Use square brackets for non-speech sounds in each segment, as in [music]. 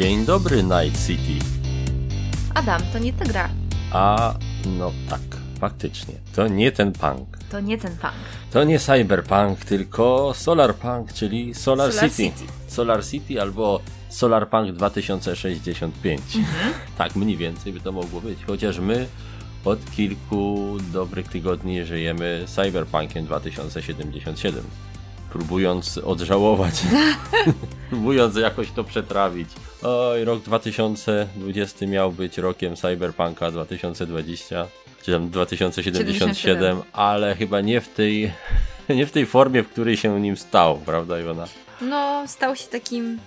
Dzień dobry, Night City. Adam, to nie ta gra. A, no tak, faktycznie. To nie ten punk. To nie ten punk. To nie cyberpunk, tylko solarpunk, czyli Solar, Solar City. City. Solar City albo Solarpunk 2065. Mhm. [laughs] Tak, mniej więcej by to mogło być. Chociaż my od kilku dobrych tygodni żyjemy cyberpunkiem 2077. Próbując odżałować, [laughs] próbując jakoś to przetrawić. Oj, rok 2020 miał być rokiem cyberpunka 2020, czy tam 2077, 77. ale chyba nie w tej, [laughs] nie w tej formie, w której się nim stał, prawda Iwona? No, stał się takim.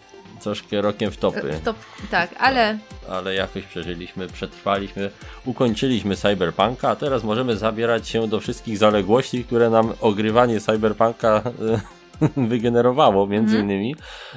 Troszkę rokiem w topy. e, Top, tak, ale ale jakoś przeżyliśmy, przetrwaliśmy, ukończyliśmy Cyberpunka, a teraz możemy zabierać się do wszystkich zaległości, które nam ogrywanie Cyberpunka e, [laughs] wygenerowało, między Mhm. innymi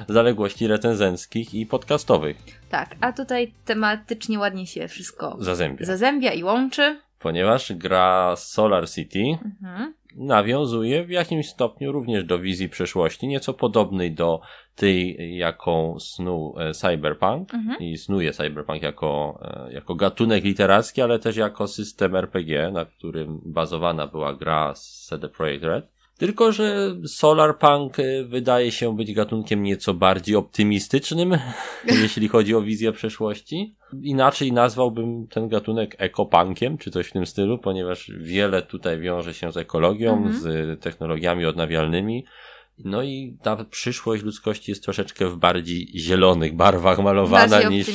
zaległości recenzenckich i podcastowych. tak, a tutaj tematycznie ładnie się wszystko Zazębia. zazębia i łączy. Ponieważ gra Solar City Mhm. nawiązuje w jakimś stopniu również do wizji przyszłości, nieco podobnej do tej, jaką snuł e, Cyberpunk Mhm. i snuje Cyberpunk jako, e, jako gatunek literacki, ale też jako system RPG, na którym bazowana była gra z CD Projekt Red. Tylko, że Solarpunk e, wydaje się być gatunkiem nieco bardziej optymistycznym, [laughs] jeśli chodzi o wizję przyszłości. Inaczej nazwałbym ten gatunek ekopunkiem, czy coś w tym stylu, ponieważ wiele tutaj wiąże się z ekologią, Mhm. z technologiami odnawialnymi. No i ta przyszłość ludzkości jest troszeczkę w bardziej zielonych barwach malowana Bardziej niż,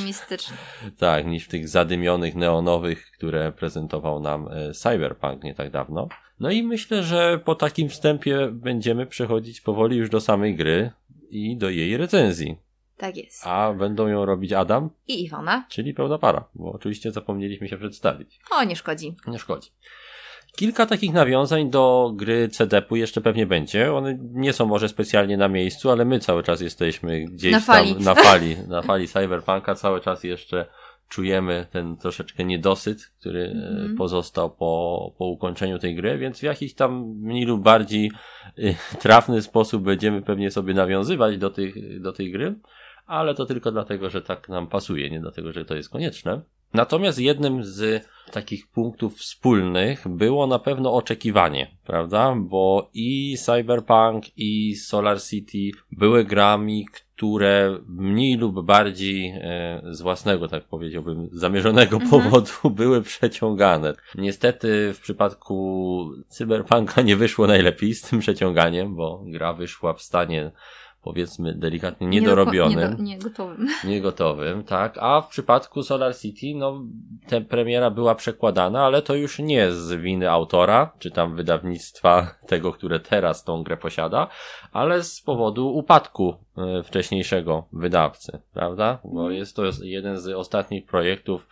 tak, niż w tych zadymionych neonowych, które prezentował nam e, Cyberpunk nie tak dawno. No i myślę, że po takim wstępie będziemy przechodzić powoli już do samej gry i do jej recenzji. Tak jest. A będą ją robić Adam, I Iwona. czyli pełna para, bo oczywiście zapomnieliśmy się przedstawić. O, nie szkodzi. Nie szkodzi. Kilka takich nawiązań do gry CDP-u jeszcze pewnie będzie. One nie są może specjalnie na miejscu, ale my cały czas jesteśmy gdzieś Na fali. tam na fali, na fali Cyberpunka. Cały czas jeszcze czujemy ten troszeczkę niedosyt, który Mhm. pozostał po, po ukończeniu tej gry, więc w jakiś tam mniej lub bardziej y, trafny sposób będziemy pewnie sobie nawiązywać do, tych, do tej gry, ale to tylko dlatego, że tak nam pasuje, nie dlatego, że to jest konieczne. Natomiast jednym z takich punktów wspólnych było na pewno oczekiwanie, prawda? Bo i Cyberpunk, i Solar City były grami, które mniej lub bardziej e, z własnego, tak powiedziałbym, zamierzonego Mhm. powodu [laughs] były przeciągane. Niestety w przypadku Cyberpunka nie wyszło najlepiej z tym przeciąganiem, bo gra wyszła w stanie powiedzmy delikatnie niedorobionym Nie, do, nie gotowym. [laughs] niegotowym, tak, a w przypadku Solar City, no, ta premiera była przekładana, ale to już nie z winy autora, czy tam wydawnictwa [laughs] tego, które teraz tą grę posiada, ale z powodu upadku e, wcześniejszego wydawcy, prawda? Bo jest to jeden z ostatnich projektów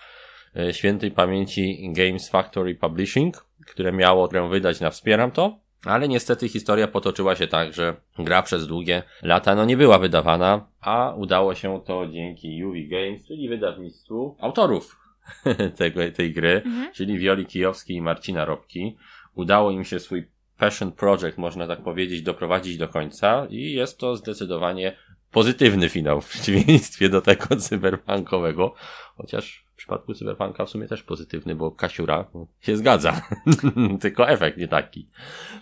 e, świętej pamięci Games Factory Publishing, które miało grę wydać na Wspieram to, ale niestety historia potoczyła się tak, że gra przez długie lata no nie była wydawana, a udało się to dzięki UV Games, czyli wydawnictwu autorów [laughs] tego, tej gry, Mhm. czyli Wioli Kijowskiej i Marcina Robki. Udało im się swój passion project, można tak powiedzieć, doprowadzić do końca i jest to zdecydowanie pozytywny finał w przeciwieństwie do tego cyberpunkowego, chociaż przypadku cyberpunka w sumie też pozytywny, bo Kasiura się zgadza, [laughs] tylko efekt nie taki.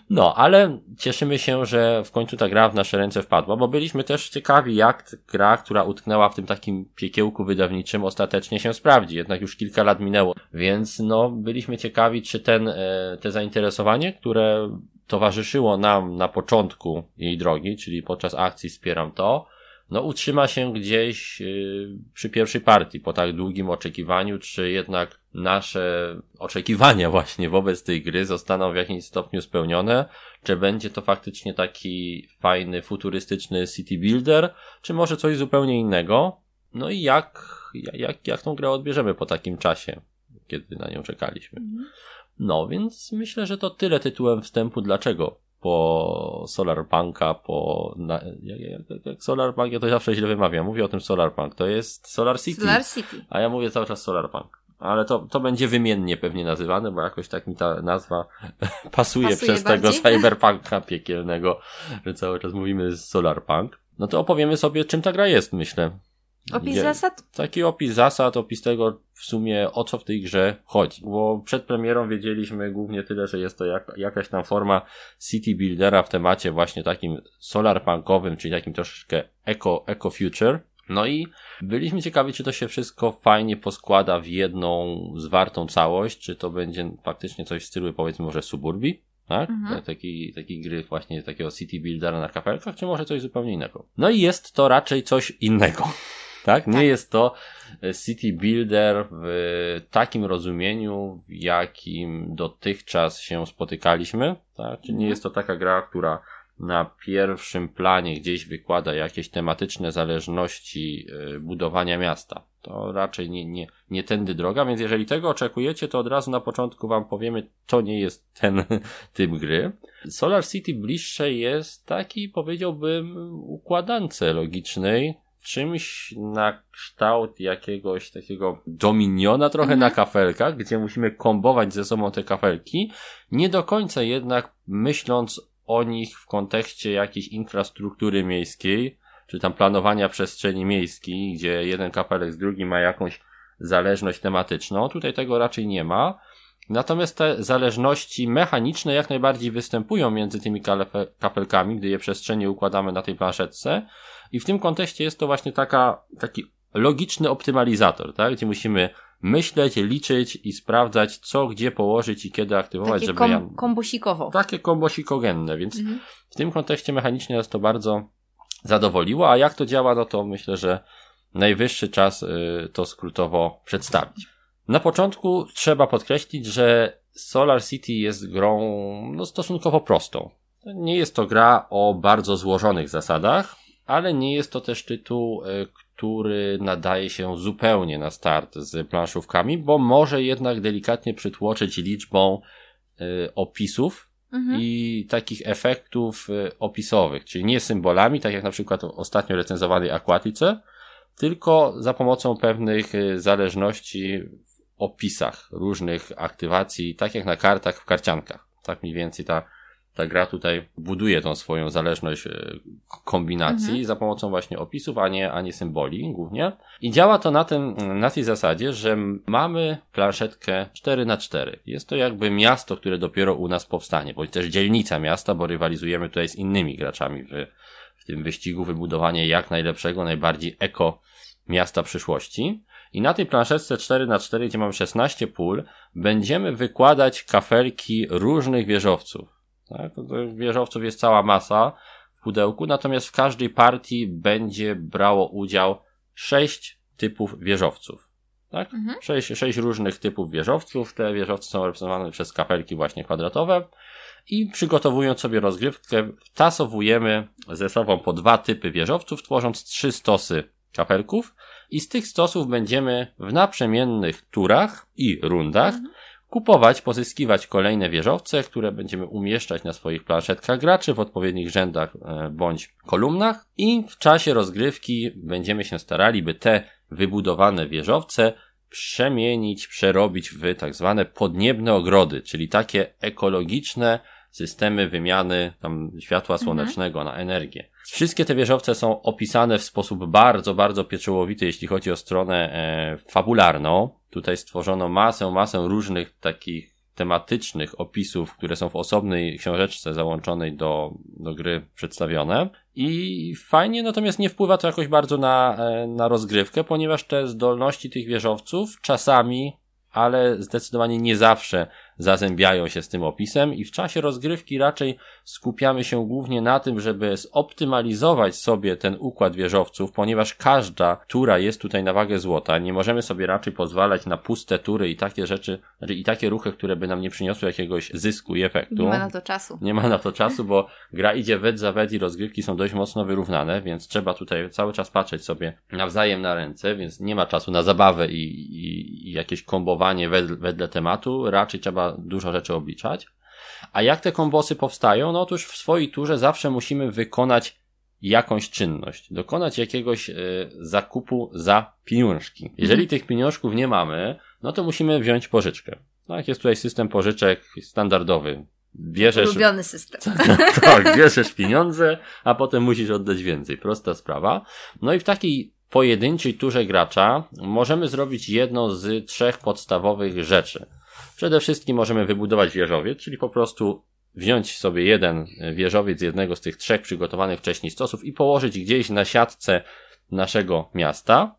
No, ale cieszymy się, że w końcu ta gra w nasze ręce wpadła, bo byliśmy też ciekawi, jak gra, która utknęła w tym takim piekiełku wydawniczym, ostatecznie się sprawdzi. Jednak już kilka lat minęło, więc no, byliśmy ciekawi, czy ten, e, te zainteresowanie, które towarzyszyło nam na początku jej drogi, czyli podczas akcji Wspieram to, no utrzyma się gdzieś yy, przy pierwszej partii po tak długim oczekiwaniu, czy jednak nasze oczekiwania właśnie wobec tej gry zostaną w jakimś stopniu spełnione, czy będzie to faktycznie taki fajny, futurystyczny city builder, czy może coś zupełnie innego. No i jak, jak, jak tą grę odbierzemy po takim czasie, kiedy na nią czekaliśmy. No, więc myślę, że to tyle tytułem wstępu. Dlaczego? Po Solarpunka, po. Na, jak, jak, jak Solarpunk, ja to zawsze źle wymawiam. Mówię o tym Solarpunk. To jest Solar City. Solar City. A ja mówię cały czas Solarpunk. Ale to, to będzie wymiennie pewnie nazywane, bo jakoś tak mi ta nazwa [laughs] pasuje, Pasuje przez tego bardziej. cyberpunka piekielnego, że cały czas mówimy Solarpunk. No to opowiemy sobie, czym ta gra jest, myślę. Opis zasad? Taki opis zasad, opis tego w sumie o co w tej grze chodzi. Bo przed premierą wiedzieliśmy głównie tyle, że jest to jak, jakaś tam forma city buildera w temacie właśnie takim solarpunkowym, czyli takim troszeczkę eco, eco future. No i byliśmy ciekawi, czy to się wszystko fajnie poskłada w jedną zwartą całość, czy to będzie faktycznie coś w stylu powiedzmy może suburbii, tak? Mhm. Taki, taki gry właśnie takiego city buildera na kapelkach, czy może coś zupełnie innego. No i jest to raczej coś innego. Tak? Nie Tak. jest to e, city builder w takim rozumieniu, w jakim dotychczas się spotykaliśmy, tak? Czyli nie Mhm. jest to taka gra, która na pierwszym planie gdzieś wykłada jakieś tematyczne zależności e, budowania miasta. To raczej nie, nie, nie tędy droga, więc jeżeli tego oczekujecie, to od razu na początku wam powiemy, to nie jest ten [laughs] typ gry. Solar City bliższe jest taki, powiedziałbym, układance logicznej, czymś na kształt jakiegoś takiego dominiona trochę Mhm. na kafelkach, gdzie musimy kombować ze sobą te kafelki, nie do końca jednak myśląc o nich w kontekście jakiejś infrastruktury miejskiej, czy tam planowania przestrzeni miejskiej, gdzie jeden kapelek z drugim ma jakąś zależność tematyczną. Tutaj tego raczej nie ma. Natomiast te zależności mechaniczne jak najbardziej występują między tymi kapelkami, gdy je przestrzennie układamy na tej planszetce. I w tym kontekście jest to właśnie taka, taki logiczny optymalizator, tak? Gdzie musimy myśleć, liczyć i sprawdzać, co gdzie położyć i kiedy aktywować, Takie żeby kom, ja... kombosikowo. Takie kombosikogenne, więc Mhm. w tym kontekście mechanicznie nas to bardzo zadowoliło, a jak to działa, no to myślę, że najwyższy czas y, to skrótowo przedstawić. Na początku trzeba podkreślić, że Solar City jest grą no, stosunkowo prostą. Nie jest to gra o bardzo złożonych zasadach, ale nie jest to też tytuł, y, który nadaje się zupełnie na start z planszówkami, bo może jednak delikatnie przytłoczyć liczbą y, opisów Mhm. i takich efektów y, opisowych, czyli nie symbolami, tak jak na przykład w ostatnio recenzowanej Aquatice, tylko za pomocą pewnych zależności w opisach różnych aktywacji, tak jak na kartach w karciankach. Tak mniej więcej ta, ta gra tutaj buduje tą swoją zależność k- kombinacji Mhm. za pomocą właśnie opisów, a nie, a nie symboli głównie. I działa to na tym, na tej zasadzie, że mamy planszetkę 4 na 4 Jest to jakby miasto, które dopiero u nas powstanie, bądź też dzielnica miasta, bo rywalizujemy tutaj z innymi graczami w, w tym wyścigu wybudowania jak najlepszego, najbardziej eko miasta przyszłości. I na tej planszetce 4 na 4 gdzie mamy 16 pól, będziemy wykładać kafelki różnych wieżowców. Tak? Wieżowców jest cała masa w pudełku, natomiast w każdej partii będzie brało udział sześć typów wieżowców. Tak? Mhm. Sześć, sześć różnych typów wieżowców. Te wieżowce są reprezentowane przez kapelki właśnie kwadratowe. I przygotowując sobie rozgrywkę, tasowujemy ze sobą po dwa typy wieżowców, tworząc trzy stosy kapelków. I z tych stosów będziemy w naprzemiennych turach i rundach Mhm. Kupować, pozyskiwać kolejne wieżowce, które będziemy umieszczać na swoich planszetkach graczy w odpowiednich rzędach e, bądź kolumnach i w czasie rozgrywki będziemy się starali, by te wybudowane wieżowce przemienić, przerobić w tak zwane podniebne ogrody, czyli takie ekologiczne systemy wymiany tam światła słonecznego na energię. Wszystkie te wieżowce są opisane w sposób bardzo, bardzo pieczołowity, jeśli chodzi o stronę e, fabularną. Tutaj stworzono masę, masę różnych takich tematycznych opisów, które są w osobnej książeczce załączonej do, do gry przedstawione. I fajnie, natomiast nie wpływa to jakoś bardzo na, e, na rozgrywkę, ponieważ te zdolności tych wieżowców czasami, ale zdecydowanie nie zawsze zazębiają się z tym opisem i w czasie rozgrywki raczej skupiamy się głównie na tym, żeby zoptymalizować sobie ten układ wieżowców, ponieważ każda tura jest tutaj na wagę złota. Nie możemy sobie raczej pozwalać na puste tury i takie rzeczy, znaczy i takie ruchy, które by nam nie przyniosły jakiegoś zysku i efektu. Nie ma na to czasu. Nie ma na to czasu, bo gra idzie wed za wed i rozgrywki są dość mocno wyrównane, więc trzeba tutaj cały czas patrzeć sobie nawzajem na ręce, więc nie ma czasu na zabawę i, i, i jakieś kombowanie wedle, wedle tematu, raczej trzeba dużo rzeczy obliczać. A jak te kombosy powstają? No otóż w swojej turze zawsze musimy wykonać jakąś czynność, dokonać jakiegoś y, zakupu za pieniążki. Jeżeli tych pieniążków nie mamy, no to musimy wziąć pożyczkę. Tak, jest tutaj system pożyczek standardowy. Bierzesz, Ulubiony system. [laughs] tak, bierzesz pieniądze, a potem musisz oddać więcej. Prosta sprawa. No i w takiej pojedynczej turze gracza możemy zrobić jedną z trzech podstawowych rzeczy. Przede wszystkim możemy wybudować wieżowiec, czyli po prostu wziąć sobie jeden wieżowiec z jednego z tych trzech przygotowanych wcześniej stosów i położyć gdzieś na siatce naszego miasta.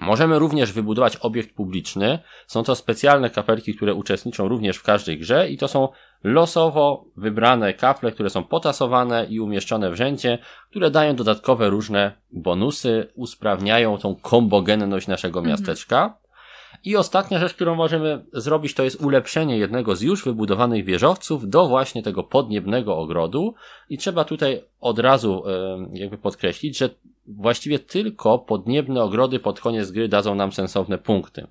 Możemy również wybudować obiekt publiczny. Są to specjalne kapelki, które uczestniczą również w każdej grze i to są losowo wybrane kafle, które są potasowane i umieszczone w rzędzie, które dają dodatkowe różne bonusy, usprawniają tą kombogenność naszego mhm. miasteczka. I ostatnia rzecz, którą możemy zrobić, to jest ulepszenie jednego z już wybudowanych wieżowców do właśnie tego podniebnego ogrodu. I trzeba tutaj od razu jakby podkreślić, że właściwie tylko podniebne ogrody pod koniec gry dadzą nam sensowne punkty.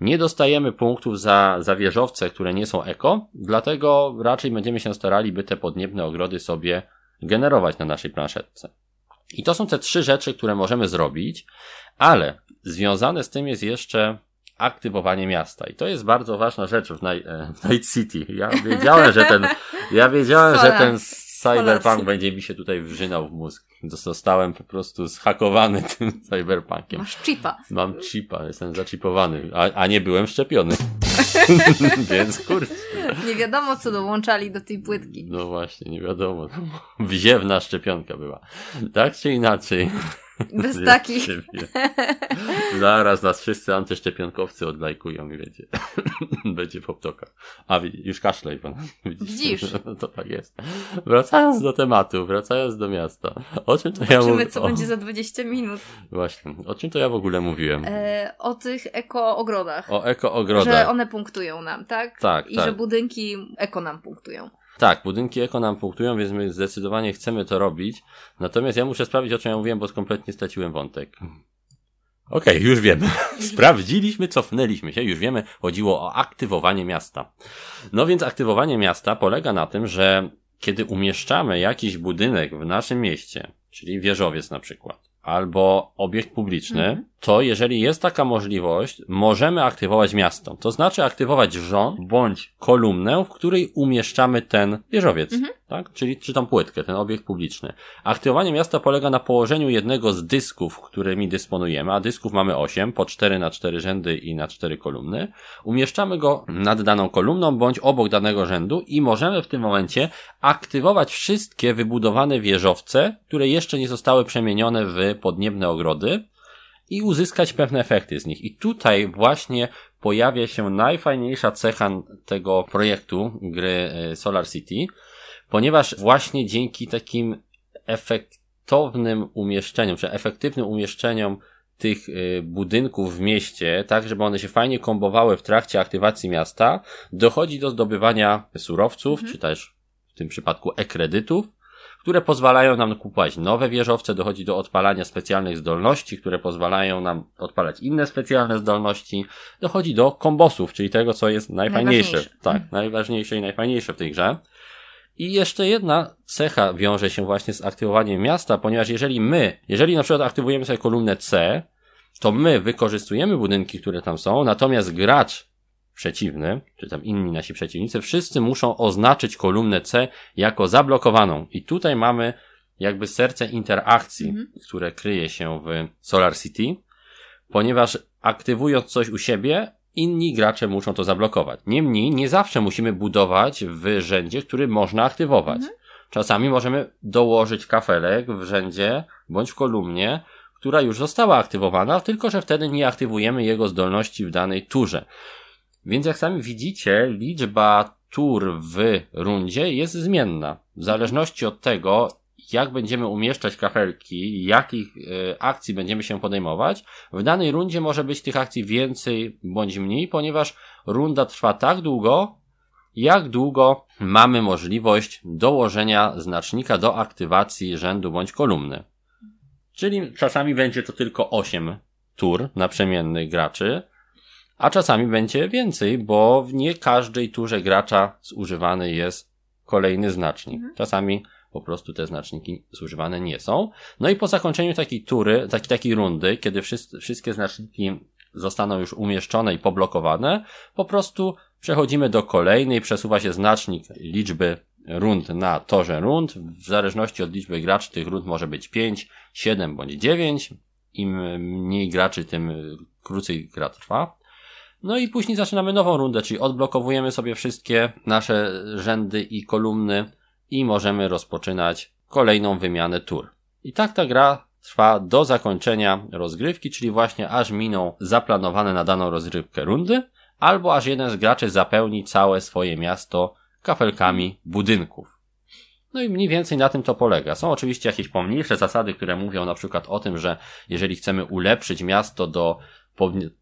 Nie dostajemy punktów za, za wieżowce, które nie są eko, dlatego raczej będziemy się starali, by te podniebne ogrody sobie generować na naszej planszetce. I to są te trzy rzeczy, które możemy zrobić, ale związane z tym jest jeszcze aktywowanie miasta. I to jest bardzo ważna rzecz w Night, e, w Night City. Ja wiedziałem, że ten, ja wiedziałem, że ten cyberpunk będzie mi się tutaj wrzynał w mózg. Zostałem po prostu zhakowany [laughs] tym cyberpunkiem. Masz chipa. Mam chipa, jestem zaczipowany, a, a nie byłem szczepiony. [laughs] Więc kurczę. Nie wiadomo, co dołączali do tej płytki. No właśnie, nie wiadomo. [laughs] Wziewna szczepionka była. Tak czy inaczej. Bez takich. Zaraz nas wszyscy antyszczepionkowcy odlajkują i wiecie. [laughs] Będzie w optokach. A już kaszlej pan. [laughs] Widzisz? [laughs] No to tak jest. Wracając do tematu, wracając do miasta. O czym to Zobaczymy, ja mówię? co o... będzie za 20 minut. Właśnie. O czym to ja w ogóle mówiłem? E, o tych eko-ogrodach. O eko-ogrodach. Że one punktują nam, tak? Tak, I tak. że budynki eko nam punktują. Tak, budynki eko nam punktują, więc my zdecydowanie chcemy to robić. Natomiast ja muszę sprawdzić, o czym ja mówiłem, bo kompletnie straciłem wątek. Okej, okay, już wiemy. [laughs] Sprawdziliśmy, cofnęliśmy się, już wiemy, chodziło o aktywowanie miasta. No więc aktywowanie miasta polega na tym, że kiedy umieszczamy jakiś budynek w naszym mieście, czyli wieżowiec na przykład, albo obiekt publiczny, mhm. To jeżeli jest taka możliwość, możemy aktywować miasto. To znaczy aktywować rząd bądź kolumnę, w której umieszczamy ten wieżowiec. Mhm tak? Czyli czy tą płytkę, ten obiekt publiczny. Aktywowanie miasta polega na położeniu jednego z dysków, którymi dysponujemy, a dysków mamy 8, po 4 na 4 rzędy i na 4 kolumny. Umieszczamy go nad daną kolumną bądź obok danego rzędu i możemy w tym momencie aktywować wszystkie wybudowane wieżowce, które jeszcze nie zostały przemienione w podniebne ogrody i uzyskać pewne efekty z nich. I tutaj właśnie pojawia się najfajniejsza cecha tego projektu gry e, Solar City, ponieważ właśnie dzięki takim efektownym umieszczeniom, czy efektywnym umieszczeniom tych y, budynków w mieście, tak żeby one się fajnie kombowały w trakcie aktywacji miasta, dochodzi do zdobywania surowców, mhm. czy też w tym przypadku e-kredytów, które pozwalają nam kupować nowe wieżowce, dochodzi do odpalania specjalnych zdolności, które pozwalają nam odpalać inne specjalne zdolności, dochodzi do kombosów, czyli tego, co jest najfajniejsze. Najważniejsze. Tak, najważniejsze i najfajniejsze w tej grze. I jeszcze jedna cecha wiąże się właśnie z aktywowaniem miasta, ponieważ jeżeli my, jeżeli na przykład aktywujemy sobie kolumnę C, to my wykorzystujemy budynki, które tam są, natomiast gracz przeciwny, czy tam inni nasi przeciwnicy, wszyscy muszą oznaczyć kolumnę C jako zablokowaną. I tutaj mamy jakby serce interakcji, mhm. które kryje się w Solar City, ponieważ aktywując coś u siebie, inni gracze muszą to zablokować. Niemniej nie zawsze musimy budować w rzędzie, który można aktywować. Mhm. Czasami możemy dołożyć kafelek w rzędzie bądź w kolumnie, która już została aktywowana, tylko że wtedy nie aktywujemy jego zdolności w danej turze. Więc jak sami widzicie, liczba tur w rundzie jest zmienna. W zależności od tego, jak będziemy umieszczać kafelki, jakich e, akcji będziemy się podejmować. W danej rundzie może być tych akcji więcej bądź mniej, ponieważ runda trwa tak długo, jak długo mamy możliwość dołożenia znacznika do aktywacji rzędu bądź kolumny. Czyli czasami będzie to tylko 8 tur naprzemiennych graczy, a czasami będzie więcej, bo w nie każdej turze gracza zużywany jest kolejny znacznik. Mhm. Czasami po prostu te znaczniki zużywane nie są. No i po zakończeniu takiej tury, takiej, takiej rundy, kiedy wszyscy, wszystkie znaczniki zostaną już umieszczone i poblokowane, po prostu przechodzimy do kolejnej, przesuwa się znacznik liczby rund na torze rund. W zależności od liczby graczy tych rund może być 5, 7 bądź 9. im mniej graczy, tym krócej gra trwa. No i później zaczynamy nową rundę, czyli odblokowujemy sobie wszystkie nasze rzędy i kolumny i możemy rozpoczynać kolejną wymianę tur. I tak ta gra trwa do zakończenia rozgrywki, czyli właśnie aż miną zaplanowane na daną rozgrywkę rundy, albo aż jeden z graczy zapełni całe swoje miasto kafelkami budynków. No i mniej więcej na tym to polega. Są oczywiście jakieś pomniejsze zasady, które mówią na przykład o tym, że jeżeli chcemy ulepszyć miasto do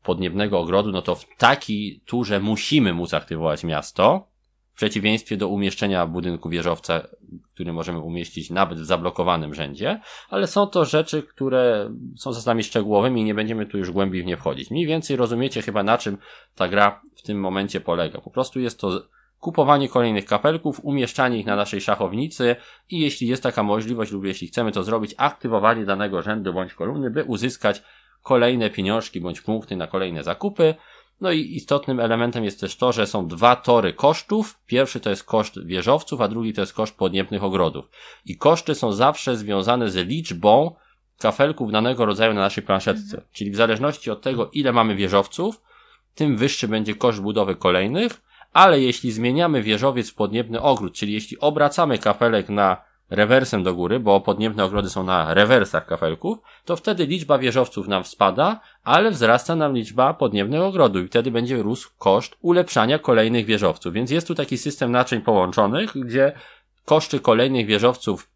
podniebnego ogrodu, no to w takiej turze musimy móc aktywować miasto, w przeciwieństwie do umieszczenia budynku wieżowca, który możemy umieścić nawet w zablokowanym rzędzie, ale są to rzeczy, które są zasadami szczegółowymi i nie będziemy tu już głębiej w nie wchodzić. Mniej więcej rozumiecie chyba na czym ta gra w tym momencie polega. Po prostu jest to kupowanie kolejnych kapelków, umieszczanie ich na naszej szachownicy i jeśli jest taka możliwość lub jeśli chcemy to zrobić, aktywowanie danego rzędu bądź kolumny, by uzyskać kolejne pieniążki bądź punkty na kolejne zakupy. No i istotnym elementem jest też to, że są dwa tory kosztów. Pierwszy to jest koszt wieżowców, a drugi to jest koszt podniebnych ogrodów. I koszty są zawsze związane z liczbą kafelków danego rodzaju na naszej planszetce. Mhm. Czyli w zależności od tego, ile mamy wieżowców, tym wyższy będzie koszt budowy kolejnych, ale jeśli zmieniamy wieżowiec w podniebny ogród, czyli jeśli obracamy kafelek na rewersem do góry, bo podniebne ogrody są na rewersach kafelków, to wtedy liczba wieżowców nam spada, ale wzrasta nam liczba podniebnych ogrodów i wtedy będzie rósł koszt ulepszania kolejnych wieżowców. Więc jest tu taki system naczyń połączonych, gdzie koszty kolejnych wieżowców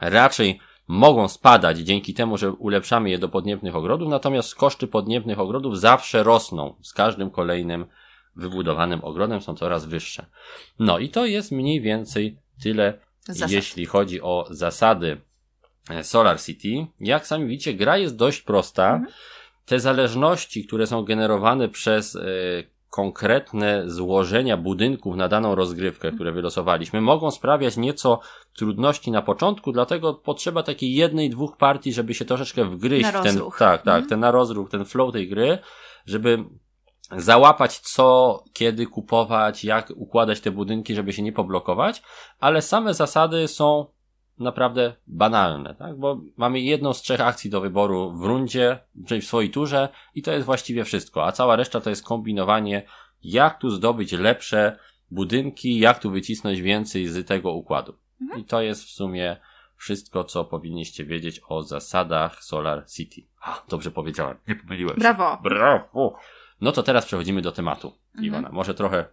raczej mogą spadać dzięki temu, że ulepszamy je do podniebnych ogrodów, natomiast koszty podniebnych ogrodów zawsze rosną z każdym kolejnym wybudowanym ogrodem są coraz wyższe. No i to jest mniej więcej tyle Zasad. jeśli chodzi o zasady e, Solar City. Jak sami widzicie, gra jest dość prosta. Mhm. Te zależności, które są generowane przez y, konkretne złożenia budynków na daną rozgrywkę, które wylosowaliśmy, mogą sprawiać nieco trudności na początku, dlatego potrzeba takiej jednej, dwóch partii, żeby się troszeczkę wgryźć na w ten, tak, tak, mhm. ten na rozruch, ten flow tej gry, żeby załapać co, kiedy kupować, jak układać te budynki, żeby się nie poblokować, ale same zasady są naprawdę banalne, tak? Bo mamy jedną z trzech akcji do wyboru w rundzie, czyli w swojej turze i to jest właściwie wszystko, a cała reszta to jest kombinowanie, jak tu zdobyć lepsze budynki, jak tu wycisnąć więcej z tego układu. Mhm. I to jest w sumie wszystko, co powinniście wiedzieć o zasadach Solar City. A, dobrze powiedziałem, nie pomyliłem się. Brawo. Brawo. No to teraz przechodzimy do tematu, mhm. Iwona. Może trochę.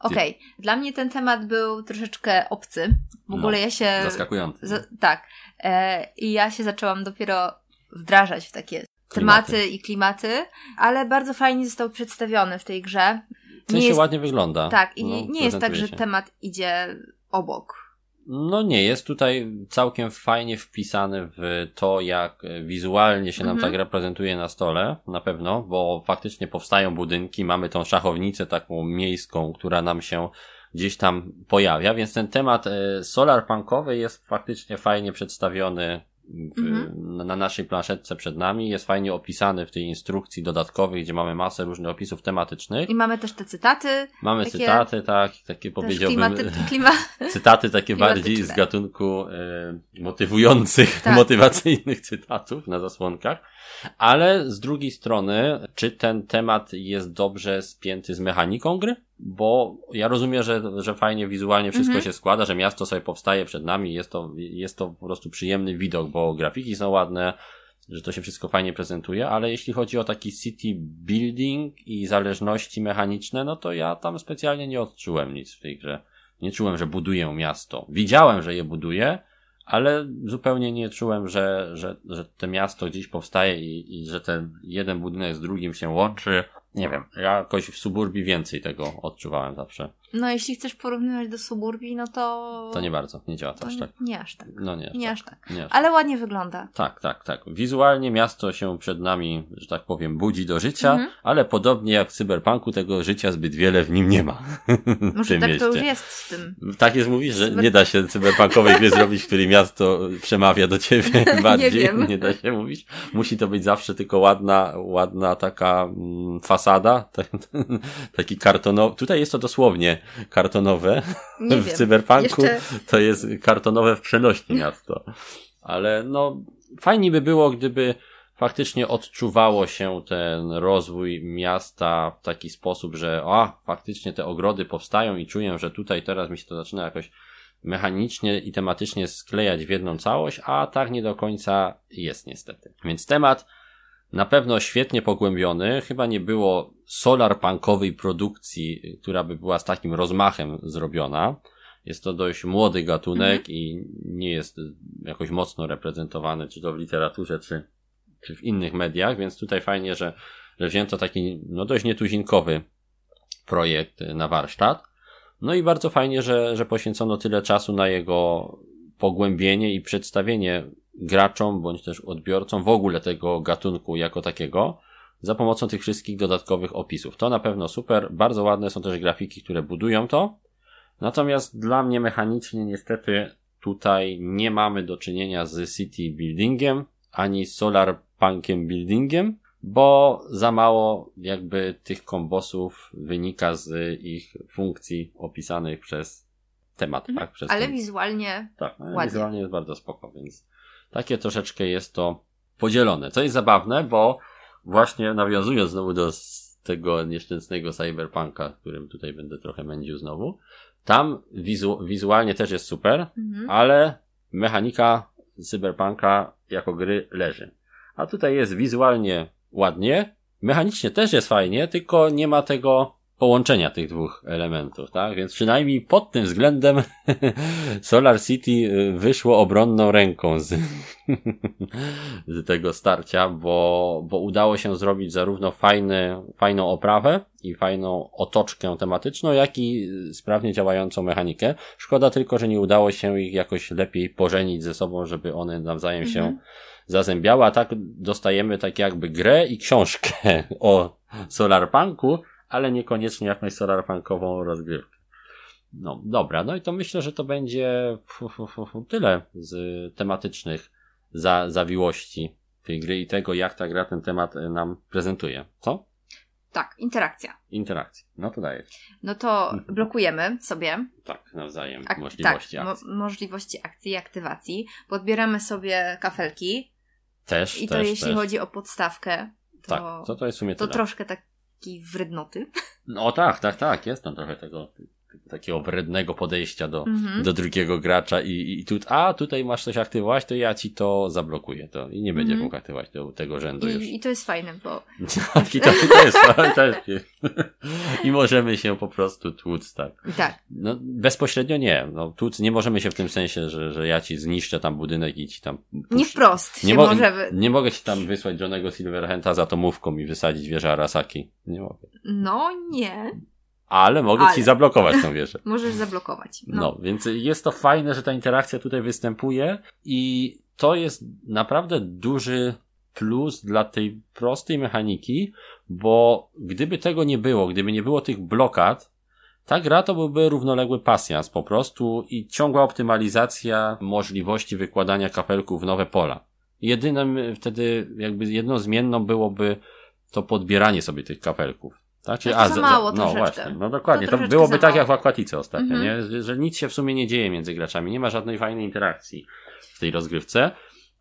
Okej, okay. dla mnie ten temat był troszeczkę obcy. W no, ogóle ja się. Zaskakujący. Za, tak. E, I ja się zaczęłam dopiero wdrażać w takie klimaty. tematy i klimaty, ale bardzo fajnie został przedstawiony w tej grze. Nie się jest, ładnie wygląda. Tak, i no, nie, nie jest tak, że temat idzie obok. No nie, jest tutaj całkiem fajnie wpisany w to, jak wizualnie się nam mhm. tak reprezentuje na stole, na pewno, bo faktycznie powstają budynki, mamy tą szachownicę taką miejską, która nam się gdzieś tam pojawia, więc ten temat e, solarpunkowy jest faktycznie fajnie przedstawiony w, mhm. na naszej planszetce przed nami. Jest fajnie opisany w tej instrukcji dodatkowej, gdzie mamy masę różnych opisów tematycznych. I mamy też te cytaty. Mamy takie, cytaty, tak, takie powiedziałbym. Klimaty, klima... [laughs] cytaty takie bardziej z gatunku e, motywujących, tak. motywacyjnych cytatów na zasłonkach. Ale z drugiej strony, czy ten temat jest dobrze spięty z mechaniką gry? Bo ja rozumiem, że, że fajnie wizualnie wszystko -hmm. się składa, że miasto sobie powstaje przed nami, jest to, jest to po prostu przyjemny widok, bo grafiki są ładne, że to się wszystko fajnie prezentuje, ale jeśli chodzi o taki city building i zależności mechaniczne, no to ja tam specjalnie nie odczułem nic w tej grze. Nie czułem, że buduję miasto. Widziałem, że je buduję, ale zupełnie nie czułem, że, że, że to miasto gdzieś powstaje i, i że ten jeden budynek z drugim się łączy nie wiem, ja jakoś w suburbii więcej tego odczuwałem zawsze. No, jeśli chcesz porównywać do suburbii, no to. To nie bardzo, nie działa to aż tak. Nie aż tak. No nie. Aż nie, tak. Aż tak. nie aż tak. Ale ładnie wygląda. Tak, tak, tak. Wizualnie miasto się przed nami, że tak powiem, budzi do życia, mhm. ale podobnie jak w cyberpunku, tego życia zbyt wiele w nim nie ma. [laughs] Może tak mieście. to już jest z tym. Tak jest mówisz, że nie da się cyberpunkowej gry zrobić, w której miasto przemawia do ciebie [laughs] [laughs] bardziej. nie, wiem. nie da się mówić. Musi to być zawsze tylko ładna, ładna taka mm, fasada, [laughs] taki kartonowy. Tutaj jest to dosłownie kartonowe. Nie w wiem. cyberpunku Jeszcze... to jest kartonowe w przenośni miasto. Ale no, fajnie by było, gdyby faktycznie odczuwało się ten rozwój miasta w taki sposób, że a, faktycznie te ogrody powstają i czuję, że tutaj teraz mi się to zaczyna jakoś mechanicznie i tematycznie sklejać w jedną całość, a tak nie do końca jest niestety. Więc temat na pewno świetnie pogłębiony, chyba nie było solarpunkowej produkcji, która by była z takim rozmachem zrobiona. Jest to dość młody gatunek mhm. i nie jest jakoś mocno reprezentowany, czy to w literaturze, czy, czy w innych mediach, więc tutaj fajnie, że, że wzięto taki no dość nietuzinkowy projekt na warsztat. No i bardzo fajnie, że, że poświęcono tyle czasu na jego pogłębienie i przedstawienie graczom bądź też odbiorcom w ogóle tego gatunku jako takiego za pomocą tych wszystkich dodatkowych opisów. To na pewno super. Bardzo ładne są też grafiki, które budują to. Natomiast dla mnie mechanicznie niestety tutaj nie mamy do czynienia z city buildingiem ani solar punkiem buildingiem, bo za mało jakby tych kombosów wynika z ich funkcji opisanych przez temat, mhm. tak? Przez Ale ten... wizualnie tak, ładnie. wizualnie jest bardzo spoko, więc takie troszeczkę jest to podzielone. Co jest zabawne, bo właśnie nawiązując znowu do tego nieszczęsnego cyberpunka, którym tutaj będę trochę mędził znowu, tam wizu wizualnie też jest super, mhm. ale mechanika cyberpunka jako gry leży. A tutaj jest wizualnie ładnie, mechanicznie też jest fajnie, tylko nie ma tego połączenia tych dwóch elementów, tak? Więc przynajmniej pod tym względem [laughs] Solar City y, wyszło obronną ręką z, [laughs] z tego starcia, bo, bo udało się zrobić zarówno fajny, fajną oprawę i fajną otoczkę tematyczną, jak i sprawnie działającą mechanikę. Szkoda tylko, że nie udało się ich jakoś lepiej pożenić ze sobą, żeby one nawzajem się mhm. zazębiały, a tak dostajemy tak jakby grę i książkę [laughs] o Solarpunku, ale niekoniecznie jakąś solarpunkową rozgrywkę. No, dobra, no i to myślę, że to będzie tyle z tematycznych za, zawiłości tej gry i tego, jak ta gra ten temat e, nam prezentuje. Co? Tak, interakcja. Interakcja. No to daje. No to mhm. blokujemy sobie. Tak, nawzajem Ak możliwości tak, akcji. Mo możliwości akcji i aktywacji. Podbieramy sobie kafelki. Też, I też, to jeśli też. chodzi o podstawkę. To, tak, to, to jest w sumie To tyle. troszkę tak takiej wrednoty. No tak, tak, tak, jest tam trochę tego takiego wrednego podejścia do, mm-hmm. do drugiego gracza i, i tu, a tutaj masz coś aktywować, to ja ci to zablokuję to i nie będzie mm-hmm. mógł aktywować tego, tego rzędu I, już. I to jest fajne, bo... [laughs] Tak, i to, to jest, też [laughs] I możemy się po prostu tłuc, tak. Tak. No, bezpośrednio nie, no tłuc nie możemy się w tym sensie, że, że ja ci zniszczę tam budynek i ci tam... Puszczę. Nie wprost nie mo- możemy. Nie mogę ci tam wysłać Johnego Silverhanta za tomówką i wysadzić wieżę Arasaki. Nie mogę. No nie ale mogę ale. ci zablokować tą [laughs] wieżę. Możesz zablokować. No. no, więc jest to fajne, że ta interakcja tutaj występuje i to jest naprawdę duży plus dla tej prostej mechaniki, bo gdyby tego nie było, gdyby nie było tych blokad, ta gra to byłby równoległy pasjans po prostu i ciągła optymalizacja możliwości wykładania kapelków w nowe pola. Jedynym wtedy jakby jedną zmienną byłoby to podbieranie sobie tych kapelków. Tak? Czyli, a, za, mało no właśnie, no dokładnie. To, to byłoby tak jak w Aquatice ostatnio, -hmm. nie? Że nic się w sumie nie dzieje między graczami, nie ma żadnej fajnej interakcji w tej rozgrywce.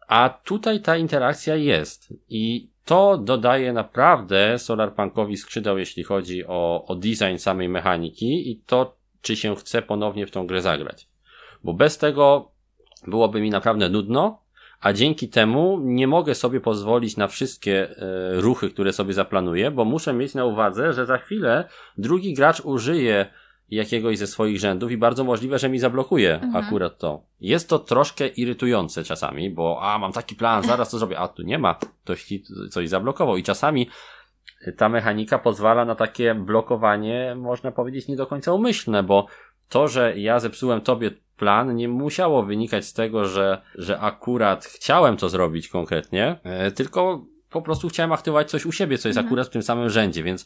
A tutaj ta interakcja jest i to dodaje naprawdę Solarpunkowi skrzydeł, jeśli chodzi o, o design samej mechaniki i to, czy się chce ponownie w tą grę zagrać. Bo bez tego byłoby mi naprawdę nudno, a dzięki temu nie mogę sobie pozwolić na wszystkie e, ruchy, które sobie zaplanuję, bo muszę mieć na uwadze, że za chwilę drugi gracz użyje jakiegoś ze swoich rzędów i bardzo możliwe, że mi zablokuje mhm. akurat to. Jest to troszkę irytujące czasami, bo a mam taki plan, [laughs] zaraz to zrobię, a tu nie ma, ktoś ci coś zablokował i czasami ta mechanika pozwala na takie blokowanie, można powiedzieć, nie do końca umyślne, bo to, że ja zepsułem tobie plan, nie musiało wynikać z tego, że, że akurat chciałem to zrobić konkretnie, e, tylko po prostu chciałem aktywować coś u siebie, co jest mhm. akurat w tym samym rzędzie, więc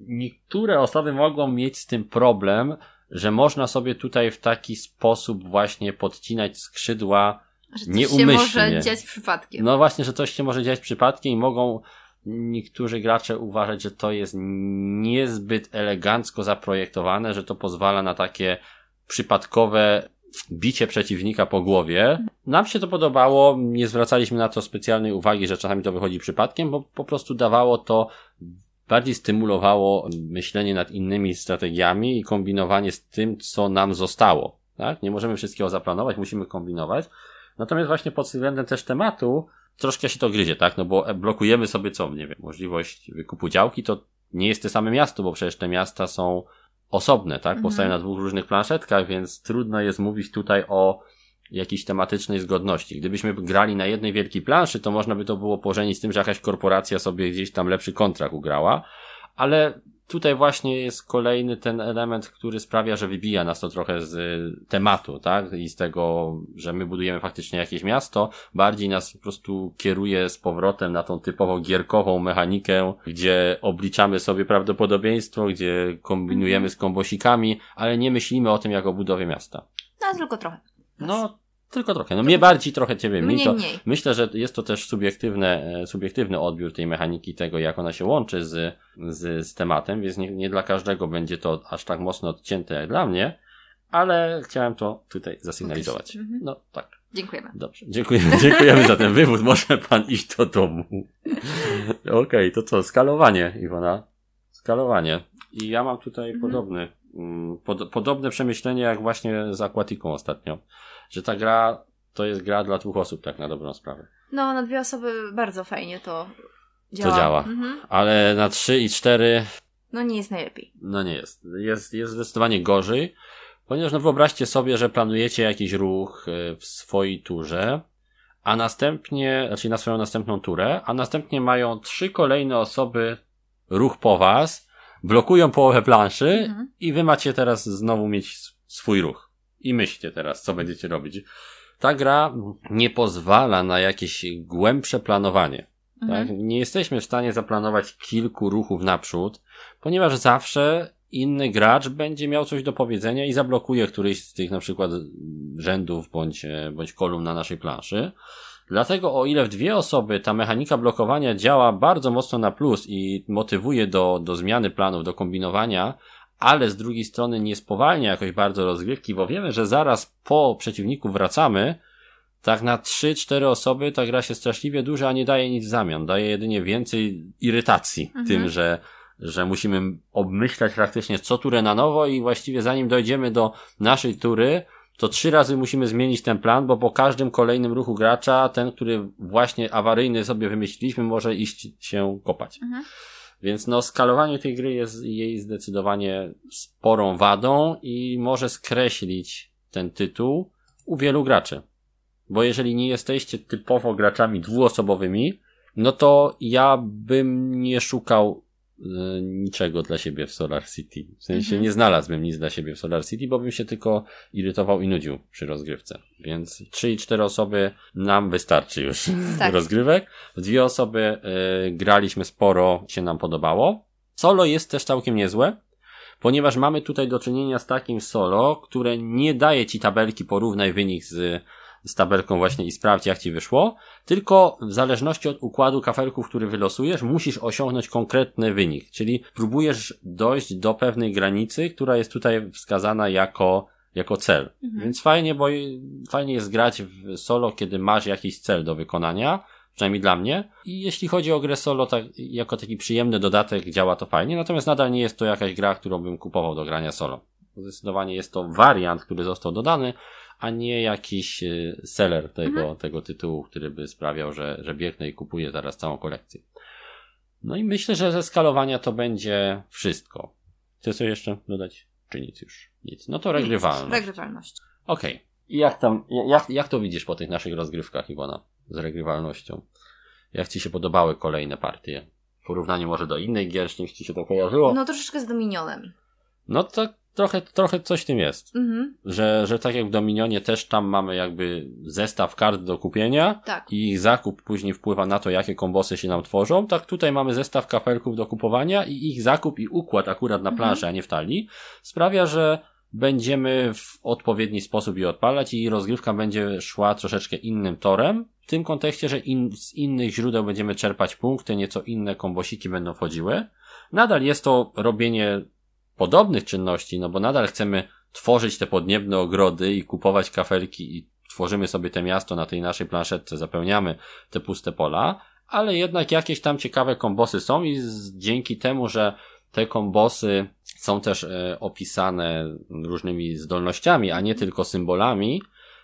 niektóre osoby mogą mieć z tym problem, że można sobie tutaj w taki sposób właśnie podcinać skrzydła że coś się może dziać przypadkiem. No właśnie, że coś się może dziać przypadkiem i mogą niektórzy gracze uważać, że to jest niezbyt elegancko zaprojektowane, że to pozwala na takie przypadkowe bicie przeciwnika po głowie. Nam się to podobało, nie zwracaliśmy na to specjalnej uwagi, że czasami to wychodzi przypadkiem, bo po prostu dawało to bardziej stymulowało myślenie nad innymi strategiami i kombinowanie z tym, co nam zostało. Tak? Nie możemy wszystkiego zaplanować, musimy kombinować. Natomiast właśnie pod względem też tematu troszkę się to gryzie, tak? No bo blokujemy sobie co? Nie wiem, możliwość wykupu działki, to nie jest to same miasto, bo przecież te miasta są osobne, tak? Powstają mhm. na dwóch różnych planszetkach, więc trudno jest mówić tutaj o jakiejś tematycznej zgodności. Gdybyśmy grali na jednej wielkiej planszy, to można by to było pożenić z tym, że jakaś korporacja sobie gdzieś tam lepszy kontrakt ugrała, ale tutaj właśnie jest kolejny ten element, który sprawia, że wybija nas to trochę z tematu, tak? I z tego, że my budujemy faktycznie jakieś miasto, bardziej nas po prostu kieruje z powrotem na tą typowo gierkową mechanikę, gdzie obliczamy sobie prawdopodobieństwo, gdzie kombinujemy mhm. z kombosikami, ale nie myślimy o tym jako o budowie miasta. No, tylko trochę. No, tylko trochę. No mnie bardziej, trochę ciebie mniej. To mniej. Myślę, że jest to też subiektywne, e, subiektywny odbiór tej mechaniki, tego jak ona się łączy z, z, z tematem, więc nie, nie dla każdego będzie to aż tak mocno odcięte jak dla mnie, ale chciałem to tutaj zasygnalizować. Mhm. No tak. Dziękujemy. Dobrze, dziękujemy, [laughs] dziękujemy za ten wywód. Może pan iść do domu. [laughs] Okej, okay, to co? Skalowanie, Iwona. Skalowanie. I ja mam tutaj mhm. podobny, mm, pod, podobne przemyślenie jak właśnie z Aquatiką ostatnio że ta gra to jest gra dla dwóch osób, tak na dobrą sprawę. No, na dwie osoby bardzo fajnie to działa. To działa. Mhm. Ale na trzy i cztery. No nie jest najlepiej. No nie jest. Jest, jest zdecydowanie gorzej, ponieważ no wyobraźcie sobie, że planujecie jakiś ruch e, w swojej turze, a następnie, znaczy na swoją następną turę, a następnie mają trzy kolejne osoby ruch po was, blokują połowę planszy mhm. i wy macie teraz znowu mieć swój ruch i myślcie teraz, co będziecie robić. Ta gra nie pozwala na jakieś głębsze planowanie. Mhm. Tak? Nie jesteśmy w stanie zaplanować kilku ruchów naprzód, ponieważ zawsze inny gracz będzie miał coś do powiedzenia i zablokuje któryś z tych na przykład rzędów bądź, e, bądź kolumn na naszej planszy. Dlatego o ile w dwie osoby ta mechanika blokowania działa bardzo mocno na plus i motywuje do, do zmiany planów, do kombinowania, ale z drugiej strony nie spowalnia jakoś bardzo rozgrywki, bo wiemy, że zaraz po przeciwniku wracamy, tak na 3-4 osoby ta gra się straszliwie duża, a nie daje nic w zamian. Daje jedynie więcej irytacji mhm. tym, że, że musimy obmyślać praktycznie co turę na nowo i właściwie zanim dojdziemy do naszej tury, to trzy razy musimy zmienić ten plan, bo po każdym kolejnym ruchu gracza, ten, który właśnie awaryjny sobie wymyśliliśmy, może iść się kopać. Mhm. Więc no, skalowanie tej gry jest jej zdecydowanie sporą wadą i może skreślić ten tytuł u wielu graczy. Bo jeżeli nie jesteście typowo graczami dwuosobowymi, no to ja bym nie szukał niczego dla siebie w Solar City. W sensie mhm. nie znalazłbym nic dla siebie w Solar City, bo bym się tylko irytował i nudził przy rozgrywce. Więc trzy i cztery osoby nam wystarczy już [laughs] tak. rozgrywek. W dwie osoby y, graliśmy sporo, się nam podobało. Solo jest też całkiem niezłe, ponieważ mamy tutaj do czynienia z takim solo, które nie daje ci tabelki porównaj wynik z z tabelką właśnie i sprawdź jak ci wyszło, tylko w zależności od układu kafelków, który wylosujesz, musisz osiągnąć konkretny wynik, czyli próbujesz dojść do pewnej granicy, która jest tutaj wskazana jako jako cel. Mhm. Więc fajnie, bo fajnie jest grać w solo, kiedy masz jakiś cel do wykonania, przynajmniej dla mnie. I jeśli chodzi o grę solo, tak, jako taki przyjemny dodatek działa to fajnie, natomiast nadal nie jest to jakaś gra, którą bym kupował do grania solo. Zdecydowanie jest to wariant, który został dodany, a nie jakiś y, seller tego, mhm. tego tytułu, który by sprawiał, że, że biegnę i kupuję zaraz całą kolekcję. No i myślę, że ze skalowania to będzie wszystko. Chcesz coś jeszcze dodać? Czy nic już? Nic. No to regrywalność. Regrywalność. Okej. Okay. I jak tam, jak, jak to widzisz po tych naszych rozgrywkach, Iwona, z regrywalnością? Jak ci się podobały kolejne partie? W porównaniu może do innej gier, niż ci się to kojarzyło? No troszeczkę z Dominionem. No to trochę, trochę coś w tym jest. Mhm. Że, że tak jak w Dominionie też tam mamy jakby zestaw kart do kupienia tak. i ich zakup później wpływa na to, jakie kombosy się nam tworzą, tak tutaj mamy zestaw kafelków do kupowania i ich zakup i układ akurat na planszy, mhm. a nie w talii sprawia, że będziemy w odpowiedni sposób je odpalać i rozgrywka będzie szła troszeczkę innym torem. W tym kontekście, że in, z innych źródeł będziemy czerpać punkty, nieco inne kombosiki będą wchodziły. Nadal jest to robienie podobnych czynności, no bo nadal chcemy tworzyć te podniebne ogrody i kupować kafelki i tworzymy sobie te miasto na tej naszej planszetce, zapełniamy te puste pola, ale jednak jakieś tam ciekawe kombosy są i z, dzięki temu, że te kombosy są też e, opisane różnymi zdolnościami, a nie tylko symbolami,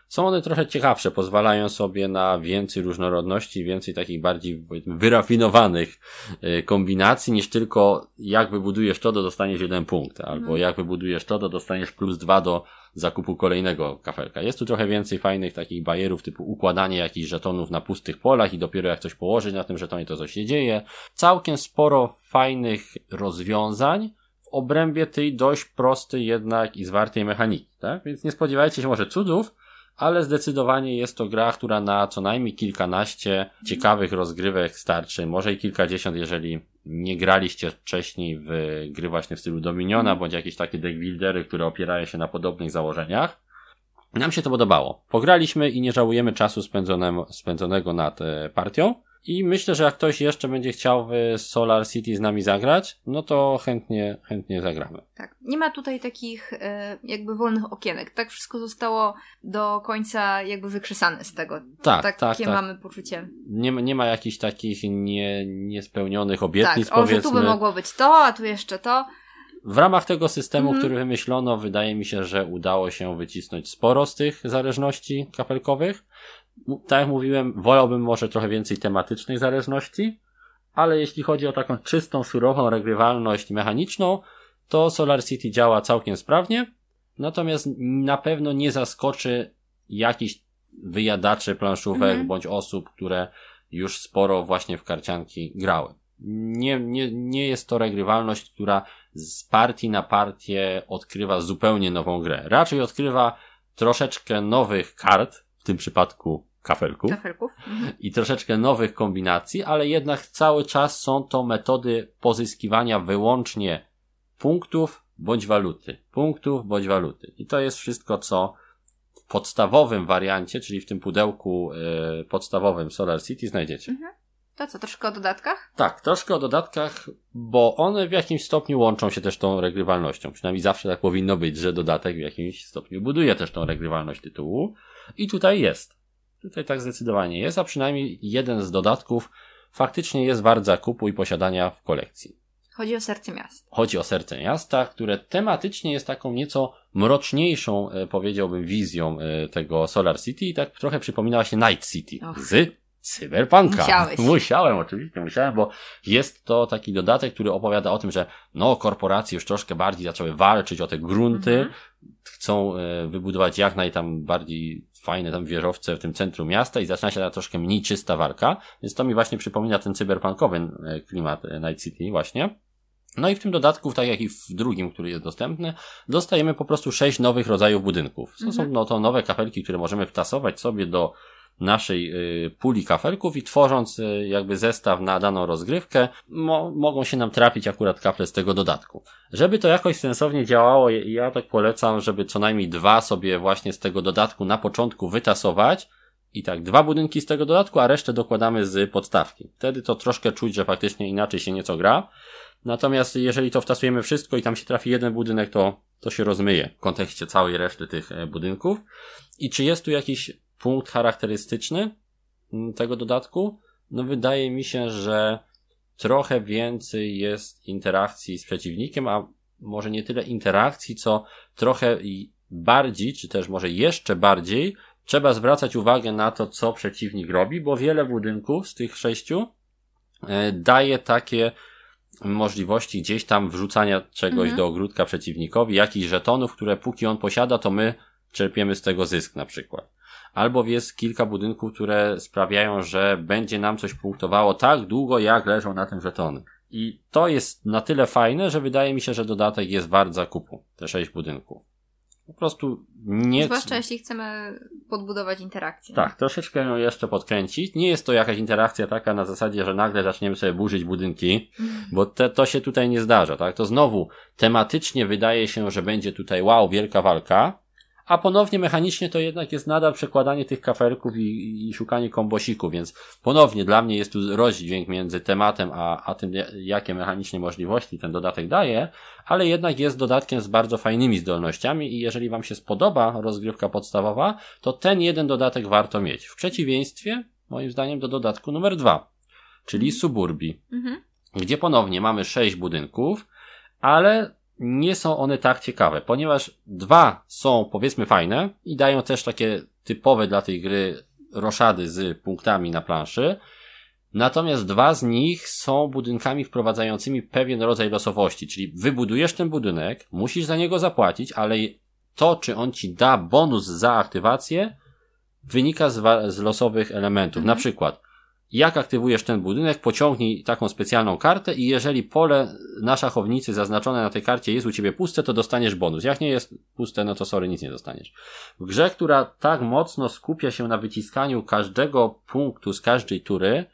są one trochę ciekawsze, pozwalają sobie na więcej różnorodności, więcej takich bardziej wyrafinowanych e, kombinacji niż tylko jak wybudujesz to, to dostaniesz jeden punkt, albo mhm. jak wybudujesz to, to dostaniesz plus dwa do zakupu kolejnego kafelka. Jest tu trochę więcej fajnych takich bajerów typu układanie jakichś żetonów na pustych polach i dopiero jak coś położyć na tym żetonie to coś się dzieje. Całkiem sporo fajnych rozwiązań w obrębie tej dość prostej jednak i zwartej mechaniki, tak? Więc nie spodziewajcie się może cudów, ale zdecydowanie jest to gra, która na co najmniej kilkanaście ciekawych rozgrywek starczy, może i kilkadziesiąt, jeżeli nie graliście wcześniej w gry właśnie w stylu Dominiona, bądź jakieś takie deckbuildery, które opierają się na podobnych założeniach. Nam się to podobało. Pograliśmy i nie żałujemy czasu spędzonego nad e, partią. I myślę, że jak ktoś jeszcze będzie chciał w Solar City z nami zagrać, no to chętnie, chętnie zagramy. Tak. Nie ma tutaj takich e, jakby wolnych okienek. Tak wszystko zostało do końca jakby wykrzesane z tego. Tak, Takie tak, tak. mamy poczucie. Nie, nie ma jakichś takich nie, niespełnionych obietnic, tak, o, powiedzmy. że tu by mogło być to, a tu jeszcze to. W ramach tego systemu, mm który wymyślono, wydaje mi się, że udało się wycisnąć sporo z tych zależności kapelkowych tak jak mówiłem, wolałbym może trochę więcej tematycznej zależności, ale jeśli chodzi o taką czystą, surową regrywalność mechaniczną, to Solar City działa całkiem sprawnie, natomiast na pewno nie zaskoczy jakichś wyjadaczy planszówek mhm. bądź osób, które już sporo właśnie w karcianki grały. Nie, nie, nie jest to regrywalność, która z partii na partię odkrywa zupełnie nową grę. Raczej odkrywa troszeczkę nowych kart, w tym przypadku kafelków. Kafelków. Mhm. I troszeczkę nowych kombinacji, ale jednak cały czas są to metody pozyskiwania wyłącznie punktów bądź waluty. Punktów bądź waluty. I to jest wszystko, co w podstawowym wariancie, czyli w tym pudełku y, podstawowym Solar City znajdziecie. Mhm. To co, troszkę o dodatkach? Tak, troszkę o dodatkach, bo one w jakimś stopniu łączą się też tą regrywalnością. Przynajmniej zawsze tak powinno być, że dodatek w jakimś stopniu buduje też tą regrywalność tytułu. I tutaj jest. Tutaj tak zdecydowanie jest, a przynajmniej jeden z dodatków faktycznie jest wart zakupu i posiadania w kolekcji. Chodzi o serce miasta. Chodzi o serce miasta, które tematycznie jest taką nieco mroczniejszą, e, powiedziałbym, wizją e, tego Solar City i tak trochę przypomina właśnie Night City Och. z Cyberpunka. Musiałeś. [laughs] Musiałem, oczywiście, musiałem, bo jest to taki dodatek, który opowiada o tym, że no, korporacje już troszkę bardziej zaczęły walczyć o te grunty, mhm. chcą e, wybudować jak naj tam bardziej fajne tam wieżowce w tym centrum miasta i zaczyna się ta troszkę mniej czysta walka, więc to mi właśnie przypomina ten cyberpunkowy e, klimat e, Night City właśnie. No i w tym dodatku, tak jak i w drugim, który jest dostępny, dostajemy po prostu sześć nowych rodzajów budynków. To mhm. są no, to nowe kapelki, które możemy wtasować sobie do naszej y, puli kafelków i tworząc y, jakby zestaw na daną rozgrywkę, mo mogą się nam trafić akurat kafle z tego dodatku. Żeby to jakoś sensownie działało, ja tak polecam, żeby co najmniej dwa sobie właśnie z tego dodatku na początku wytasować, i tak, dwa budynki z tego dodatku, a resztę dokładamy z podstawki. Wtedy to troszkę czuć, że faktycznie inaczej się nieco gra. Natomiast jeżeli to wtasujemy wszystko i tam się trafi jeden budynek, to, to się rozmyje w kontekście całej reszty tych e, budynków. I czy jest tu jakiś punkt charakterystyczny mm, tego dodatku? No wydaje mi się, że trochę więcej jest interakcji z przeciwnikiem, a może nie tyle interakcji, co trochę bardziej, czy też może jeszcze bardziej trzeba zwracać uwagę na to, co przeciwnik robi, bo wiele budynków z tych sześciu e, daje takie możliwości gdzieś tam wrzucania czegoś mhm. do ogródka przeciwnikowi, jakichś żetonów, które póki on posiada, to my czerpiemy z tego zysk na przykład albo jest kilka budynków, które sprawiają, że będzie nam coś punktowało tak długo, jak leżą na tym żetony. I to jest na tyle fajne, że wydaje mi się, że dodatek jest wart zakupu. Te sześć budynków. Po prostu nie... Zwłaszcza jeśli chcemy podbudować interakcję. Tak, troszeczkę ją jeszcze podkręcić. Nie jest to jakaś interakcja taka na zasadzie, że nagle zaczniemy sobie burzyć budynki, bo te, to się tutaj nie zdarza, tak? To znowu tematycznie wydaje się, że będzie tutaj wow, wielka walka, a ponownie mechanicznie to jednak jest nadal przekładanie tych kafelków i, i szukanie kombosików, więc ponownie dla mnie jest tu rozdźwięk między tematem a, a tym, jakie mechaniczne możliwości ten dodatek daje, ale jednak jest dodatkiem z bardzo fajnymi zdolnościami i jeżeli Wam się spodoba rozgrywka podstawowa, to ten jeden dodatek warto mieć. W przeciwieństwie, moim zdaniem, do dodatku numer dwa, czyli. Suburbii, mhm. gdzie ponownie mamy sześć budynków, ale nie są one tak ciekawe, ponieważ dwa są powiedzmy fajne i dają też takie typowe dla tej gry roszady z punktami na planszy. Natomiast dwa z nich są budynkami wprowadzającymi pewien rodzaj losowości, czyli wybudujesz ten budynek, musisz za niego zapłacić, ale to, czy on ci da bonus za aktywację, wynika z, z losowych elementów. Mhm. Na przykład, jak aktywujesz ten budynek, pociągnij taką specjalną kartę i jeżeli pole na szachownicy zaznaczone na tej karcie jest u ciebie puste, to dostaniesz bonus. Jak nie jest puste, no to sorry, nic nie dostaniesz. W grze, która tak mocno skupia się na wyciskaniu każdego punktu z każdej tury,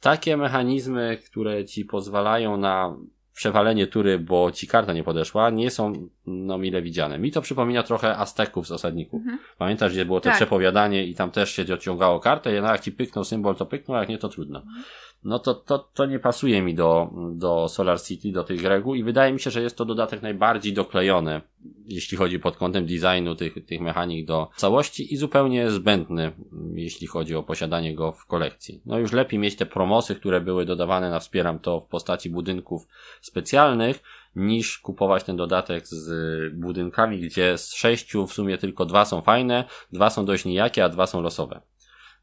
takie mechanizmy, które ci pozwalają na przewalenie tury, bo ci karta nie podeszła, nie są no mile widziane. Mi to przypomina trochę Azteków z osadników. Mhm. Pamiętasz, gdzie było to tak. przepowiadanie i tam też się odciągało kartę, jednak jak ci pyknął symbol, to pyknął, jak nie, to trudno. Mhm no to, to, to nie pasuje mi do, do Solar City, do tych reguł i wydaje mi się, że jest to dodatek najbardziej doklejony, jeśli chodzi pod kątem designu tych, tych mechanik do całości i zupełnie zbędny, jeśli chodzi o posiadanie go w kolekcji. No już lepiej mieć te promosy, które były dodawane na Wspieram to w postaci budynków specjalnych, niż kupować ten dodatek z budynkami, gdzie z sześciu w sumie tylko dwa są fajne, dwa są dość nijakie, a dwa są losowe.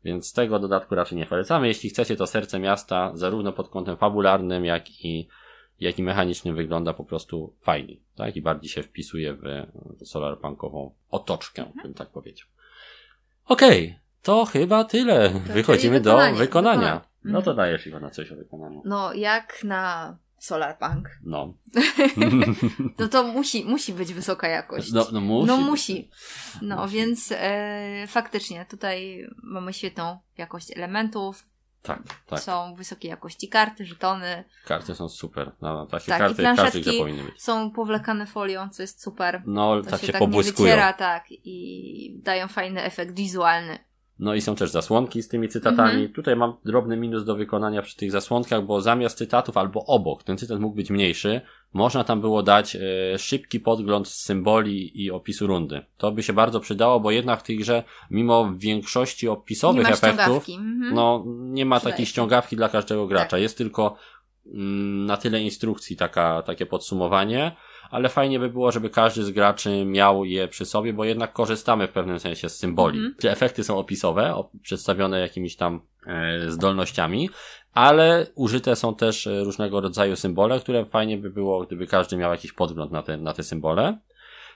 Więc tego dodatku raczej nie polecamy. Jeśli chcecie, to serce miasta, zarówno pod kątem fabularnym, jak i, jak i mechanicznym wygląda po prostu fajnie, tak? I bardziej się wpisuje w solarpunkową otoczkę, mhm. bym tak powiedział. Okej, okay, to chyba tyle. To Wychodzimy do wykonania. No to mhm. dajesz Iwona coś o wykonaniu. No, jak na Solarpunk. No. [laughs] no to musi, musi być wysoka jakość. No, no musi. No musi. No musi. więc e, faktycznie tutaj mamy świetną jakość elementów. Tak, tak. Są wysokiej jakości karty, żetony. Karty są super. No, takie tak, karty i każdy powinny być. Są powlekane folią, co jest super. No, to tak się, się tak pobłyskują. Nie wyciera, tak. I dają fajny efekt wizualny. No i są też zasłonki z tymi cytatami. Mhm. Tutaj mam drobny minus do wykonania przy tych zasłonkach, bo zamiast cytatów albo obok, ten cytat mógł być mniejszy, można tam było dać e, szybki podgląd z symboli i opisu rundy. To by się bardzo przydało, bo jednak w tej grze, mimo większości opisowych efektów, mhm. no nie ma takiej ściągawki dla każdego gracza. Tak. Jest tylko mm, na tyle instrukcji taka, takie podsumowanie ale fajnie by było, żeby każdy z graczy miał je przy sobie, bo jednak korzystamy w pewnym sensie z symboli. Mm -hmm. Efekty są opisowe, przedstawione jakimiś tam e, zdolnościami, ale użyte są też e, różnego rodzaju symbole, które fajnie by było, gdyby każdy miał jakiś podgląd na te, na te symbole.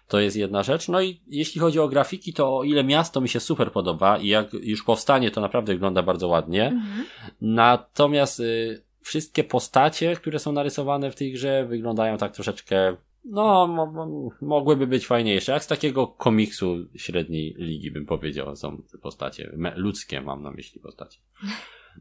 To jest jedna rzecz. No i jeśli chodzi o grafiki, to o ile miasto mi się super podoba i jak już powstanie, to naprawdę wygląda bardzo ładnie. -hmm. Natomiast y, wszystkie postacie, które są narysowane w tej grze, wyglądają tak troszeczkę no, mo mogłyby być fajniejsze. Jak z takiego komiksu średniej ligi bym powiedział, są postacie. ludzkie mam na myśli postacie.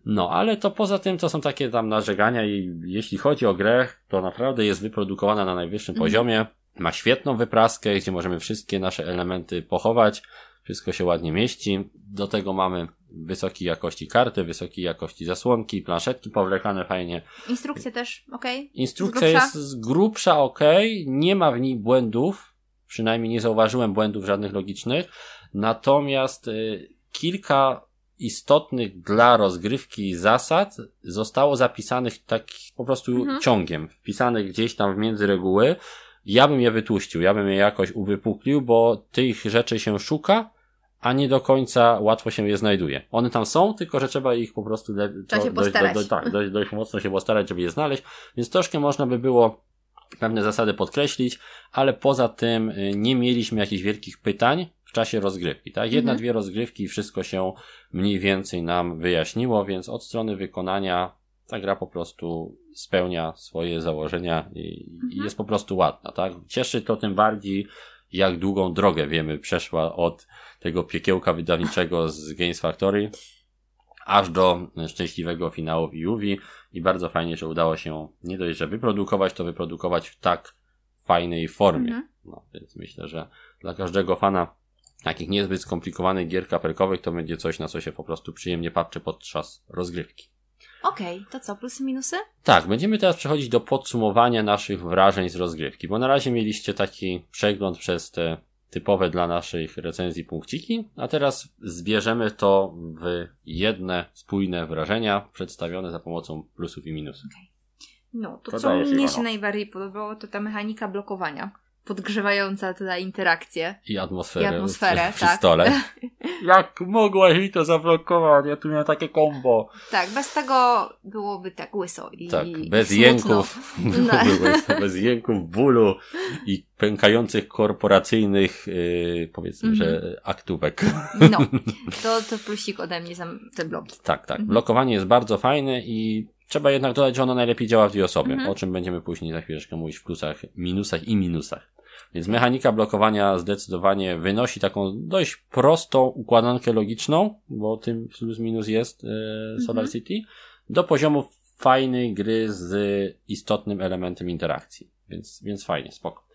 No, ale to poza tym to są takie tam narzegania i jeśli chodzi o grę, to naprawdę jest wyprodukowana na najwyższym mm. poziomie. Ma świetną wypraskę, gdzie możemy wszystkie nasze elementy pochować. Wszystko się ładnie mieści. Do tego mamy wysokiej jakości karty, wysokiej jakości zasłonki, planszetki powlekane fajnie. Instrukcja też ok? Instrukcja z jest z grubsza ok, nie ma w niej błędów, przynajmniej nie zauważyłem błędów żadnych logicznych, natomiast y, kilka istotnych dla rozgrywki zasad zostało zapisanych tak po prostu mhm. ciągiem, wpisanych gdzieś tam w między reguły. Ja bym je wytłuścił, ja bym je jakoś uwypuklił, bo tych rzeczy się szuka, a nie do końca łatwo się je znajduje. One tam są, tylko że trzeba ich po prostu się dość, do, do, tak, [laughs] dość, dość mocno się postarać, żeby je znaleźć, więc troszkę można by było pewne zasady podkreślić, ale poza tym y, nie mieliśmy jakichś wielkich pytań w czasie rozgrywki, tak? Jedna, mhm. dwie rozgrywki i wszystko się mniej więcej nam wyjaśniło, więc od strony wykonania ta gra po prostu spełnia swoje założenia i, mhm. i jest po prostu ładna, tak? Cieszy to tym bardziej, jak długą drogę wiemy przeszła od tego piekiełka wydawniczego z Games Factory aż do szczęśliwego finału w Juvi i bardzo fajnie, że udało się nie dość, że wyprodukować, to wyprodukować w tak fajnej formie. Mhm. No, więc myślę, że dla każdego fana takich niezbyt skomplikowanych gier kapelkowych, to będzie coś, na co się po prostu przyjemnie patrzy podczas rozgrywki. Okej, okay, to co, plusy, minusy? Tak, będziemy teraz przechodzić do podsumowania naszych wrażeń z rozgrywki, bo na razie mieliście taki przegląd przez te typowe dla naszych recenzji punkciki, a teraz zbierzemy to w jedne spójne wrażenia przedstawione za pomocą plusów i minusów. Okay. No, to co mnie się najbardziej podobało, to ta mechanika blokowania podgrzewająca tutaj interakcję. I atmosferę. I atmosferę, przy, tak. Przy stole. [laughs] Jak mogłaś mi to zablokować? Ja tu miałem takie kombo. Tak, bez tego byłoby tak łyso i Tak, bez smutno. jęków, [laughs] no. bez jęków, bólu i pękających korporacyjnych, yy, powiedzmy, mm -hmm. że mhm. aktówek. No, [laughs] to, to plusik ode mnie za te bloki. Tak, tak. Mm -hmm. Blokowanie jest bardzo fajne i Trzeba jednak dodać, że ono najlepiej działa w dwie osoby, mhm. o czym będziemy później za chwileczkę mówić w plusach, minusach i minusach. Więc mechanika blokowania zdecydowanie wynosi taką dość prostą układankę logiczną, bo tym plus minus jest e, Solar mhm. City, do poziomu fajnej gry z istotnym elementem interakcji. Więc, więc fajnie, spoko.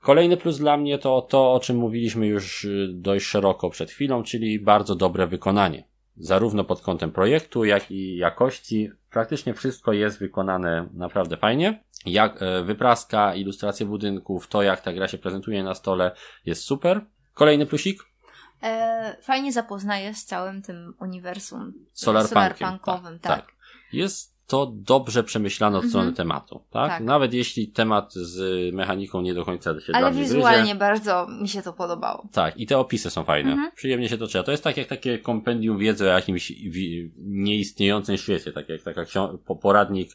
Kolejny plus dla mnie to to, o czym mówiliśmy już dość szeroko przed chwilą, czyli bardzo dobre wykonanie. Zarówno pod kątem projektu, jak i jakości. Praktycznie wszystko jest wykonane naprawdę fajnie jak e, wypraska, ilustracje budynków, to jak ta gra się prezentuje na stole jest super. Kolejny plusik? E, fajnie zapoznaje z całym tym uniwersum solarpunkowym. Tak, tak. tak. Jest to dobrze przemyślane od strony mhm. tematu, tak? tak? Nawet jeśli temat z mechaniką nie do końca się Ale wizualnie bardzo mi się to podobało. Tak, i te opisy są fajne. Mhm. Przyjemnie się to czyta. To jest tak jak takie kompendium wiedzy o jakimś nieistniejącym świecie, tak jak taka poradnik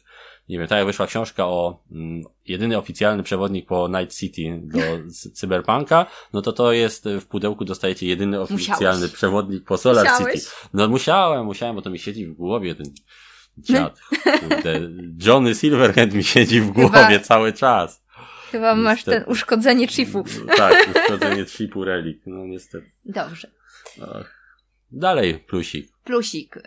nie wiem, tak jak wyszła książka o mm, jedyny oficjalny przewodnik po Night City do [laughs] Cyberpunka, no to to jest w pudełku dostajecie jedyny oficjalny Musiałeś. przewodnik po Solar Musiałeś. City. No musiałem, musiałem, bo to mi siedzi w głowie ten dziad. Kurde, Johnny Silverhand mi siedzi w głowie Chyba... cały czas. Chyba niestety. masz ten uszkodzenie chipu. Tak, uszkodzenie [laughs] chipu relik, no niestety. Dobrze. Ach. Dalej plusik. Plusik. Yy,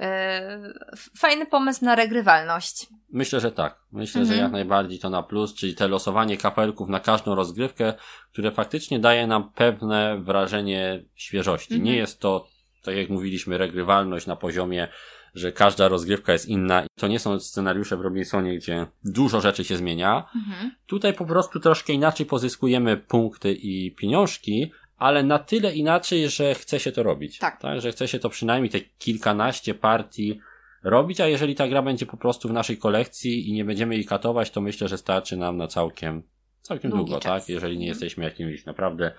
fajny pomysł na regrywalność. Myślę, że tak. Myślę, mhm. że jak najbardziej to na plus, czyli te losowanie kapelków na każdą rozgrywkę, które faktycznie daje nam pewne wrażenie świeżości. Mhm. Nie jest to, tak jak mówiliśmy, regrywalność na poziomie, że każda rozgrywka jest inna. To nie są scenariusze w Robinsonie, gdzie dużo rzeczy się zmienia. Mhm. Tutaj po prostu troszkę inaczej pozyskujemy punkty i pieniążki, ale na tyle inaczej, że chce się to robić. Tak. tak. Że chce się to przynajmniej te kilkanaście partii robić, a jeżeli ta gra będzie po prostu w naszej kolekcji i nie będziemy jej katować, to myślę, że starczy nam na całkiem, całkiem Długi długo, czas. tak? Jeżeli nie mhm. jesteśmy jakimiś naprawdę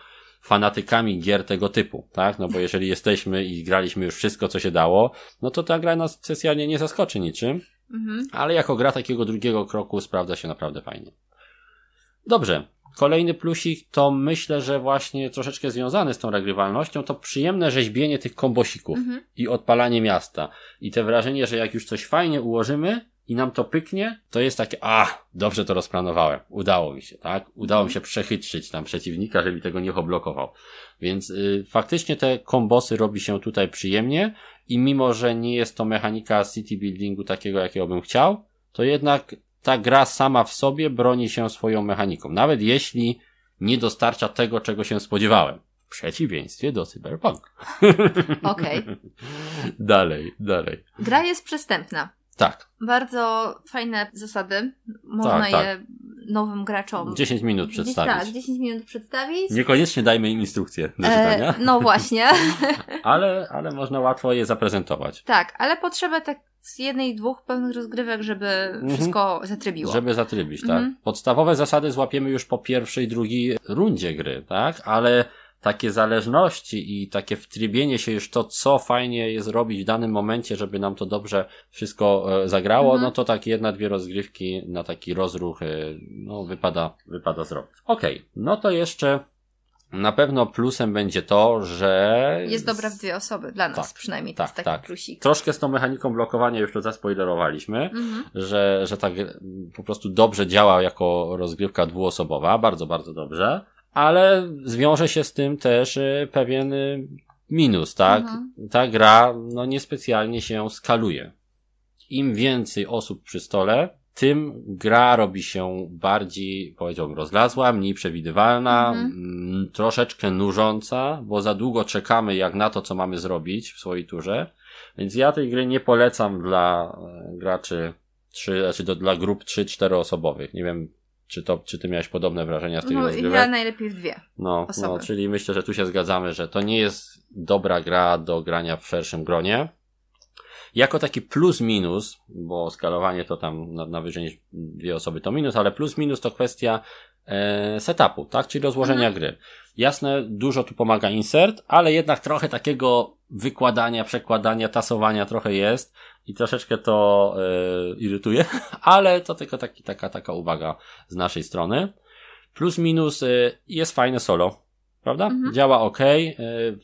fanatykami gier tego typu, tak? No bo jeżeli jesteśmy i graliśmy już wszystko, co się dało, no to ta gra nas specjalnie nie zaskoczy niczym, mhm. ale jako gra takiego drugiego kroku sprawdza się naprawdę fajnie. Dobrze, Kolejny plusik to myślę, że właśnie troszeczkę związany z tą regrywalnością, to przyjemne rzeźbienie tych kombosików mhm. i odpalanie miasta. I te wrażenie, że jak już coś fajnie ułożymy i nam to pyknie, to jest takie, a, dobrze to rozplanowałem. Udało mi się, tak? Udało mi się przechytrzyć tam przeciwnika, żeby tego nie oblokował. Więc y, faktycznie te kombosy robi się tutaj przyjemnie i mimo, że nie jest to mechanika city buildingu takiego, jakiego bym chciał, to jednak ta gra sama w sobie broni się swoją mechaniką, nawet jeśli nie dostarcza tego, czego się spodziewałem. W przeciwieństwie do Cyberpunk. [laughs] Okej. Okay. [laughs] dalej, dalej. Gra jest przestępna. Tak. Bardzo fajne zasady. Można tak, tak. je nowym graczom. 10 minut przedstawić. Tak, 10 minut przedstawić. Niekoniecznie dajmy im instrukcję do czytania. E, no właśnie. [laughs] ale, ale można łatwo je zaprezentować. Tak, ale potrzebę tak z jednej, dwóch pełnych rozgrywek, żeby mhm. wszystko zatrybiło. Żeby zatrybić, tak. Mhm. Podstawowe zasady złapiemy już po pierwszej, drugiej rundzie gry, tak? Ale takie zależności i takie wtrybienie się już to, co fajnie jest robić w danym momencie, żeby nam to dobrze wszystko e, zagrało, mhm. no to tak jedna, dwie rozgrywki na taki rozruch, e, no wypada, wypada zrobić. Okej, okay. no to jeszcze na pewno plusem będzie to, że... Jest dobra w dwie osoby, dla nas tak, przynajmniej, to tak, jest taki tak. plusik. Troszkę z tą mechaniką blokowania już to zaspoilerowaliśmy, mhm. że, że tak po prostu dobrze działa jako rozgrywka dwuosobowa, bardzo, bardzo dobrze, ale zwiąże się z tym też y, pewien y, minus, tak? Mhm. Ta gra, no niespecjalnie się skaluje. Im więcej osób przy stole, tym gra robi się bardziej, powiedziałbym, rozlazła, mniej przewidywalna, Mhm. troszeczkę nużąca, bo za długo czekamy jak na to, co mamy zrobić w swojej turze. Więc ja tej gry nie polecam dla e, graczy, trzy, znaczy do, dla grup 3-4 osobowych. Nie wiem, czy, to, czy ty miałeś podobne wrażenia z tych No, rozgrywek? ja najlepiej w dwie. No, osoby. no, czyli myślę, że tu się zgadzamy, że to nie jest dobra gra do grania w szerszym gronie. Jako taki plus minus, bo skalowanie to tam na, na wyżej niż dwie osoby to minus, ale plus minus to kwestia e, setupu, tak? Czyli rozłożenia gry. Jasne, dużo tu pomaga insert, ale jednak trochę takiego wykładania, przekładania, tasowania trochę jest i troszeczkę to e, irytuje, [laughs] ale to tylko taki, taka, taka uwaga z naszej strony. Plus minus y, jest fajne solo, prawda? Mhm. Działa ok,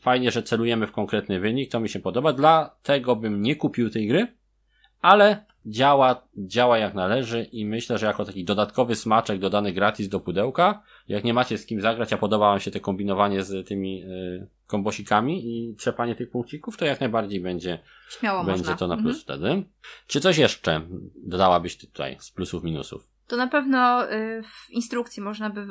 fajnie, że celujemy w konkretny wynik, to mi się podoba. Dlatego bym nie kupił tej gry, ale działa, działa jak należy i myślę, że jako taki dodatkowy smaczek dodany gratis do pudełka, jak nie macie z kim zagrać, a podoba wam się te kombinowanie z tymi y, kombosikami i trzepanie tych punkcików, to jak najbardziej będzie, Śmiało będzie można. to na Mhm. plus wtedy. Czy coś jeszcze dodałabyś tutaj z plusów, minusów? To na pewno y, w instrukcji można by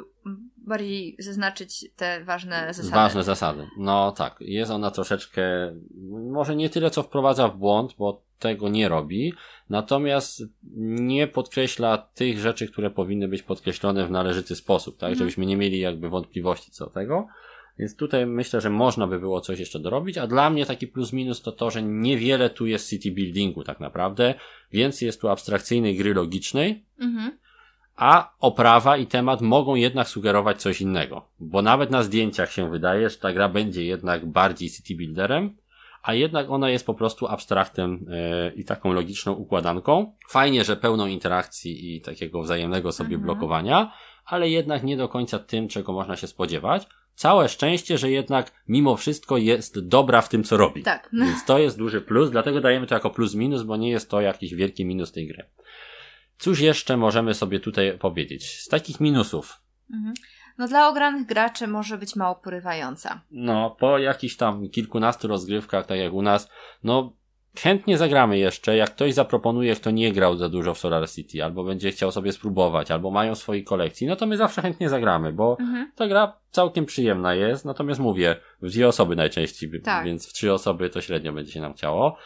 bardziej zaznaczyć te ważne zasady. Ważne zasady. No tak, jest ona troszeczkę, może nie tyle co wprowadza w błąd, bo tego nie robi, natomiast nie podkreśla tych rzeczy, które powinny być podkreślone w należyty sposób, tak, Mhm. żebyśmy nie mieli jakby wątpliwości co do tego. Więc tutaj myślę, że można by było coś jeszcze dorobić, a dla mnie taki plus minus to to, że niewiele tu jest city buildingu tak naprawdę, więc jest tu abstrakcyjnej gry logicznej, Mhm. A oprawa i temat mogą jednak sugerować coś innego. Bo nawet na zdjęciach się wydaje, że ta gra będzie jednak bardziej city builderem, a jednak ona jest po prostu abstraktem e, i taką logiczną układanką. Fajnie, że pełną interakcji i takiego wzajemnego sobie Mhm. blokowania, ale jednak nie do końca tym, czego można się spodziewać. Całe szczęście, że jednak mimo wszystko jest dobra w tym, co robi. Tak. Więc to jest duży plus, dlatego dajemy to jako plus minus, bo nie jest to jakiś wielki minus tej gry. Cóż jeszcze możemy sobie tutaj powiedzieć? Z takich minusów. Mhm. No dla ogranych graczy może być mało porywająca. No, po jakichś tam kilkunastu rozgrywkach, tak jak u nas, no, chętnie zagramy jeszcze. Jak ktoś zaproponuje, kto nie grał za dużo w Solar City, albo będzie chciał sobie spróbować, albo mają w swojej kolekcji, no to my zawsze chętnie zagramy, bo Mhm. ta gra całkiem przyjemna jest, natomiast mówię, w dwie osoby najczęściej, Tak. więc w trzy osoby to średnio będzie się nam chciało.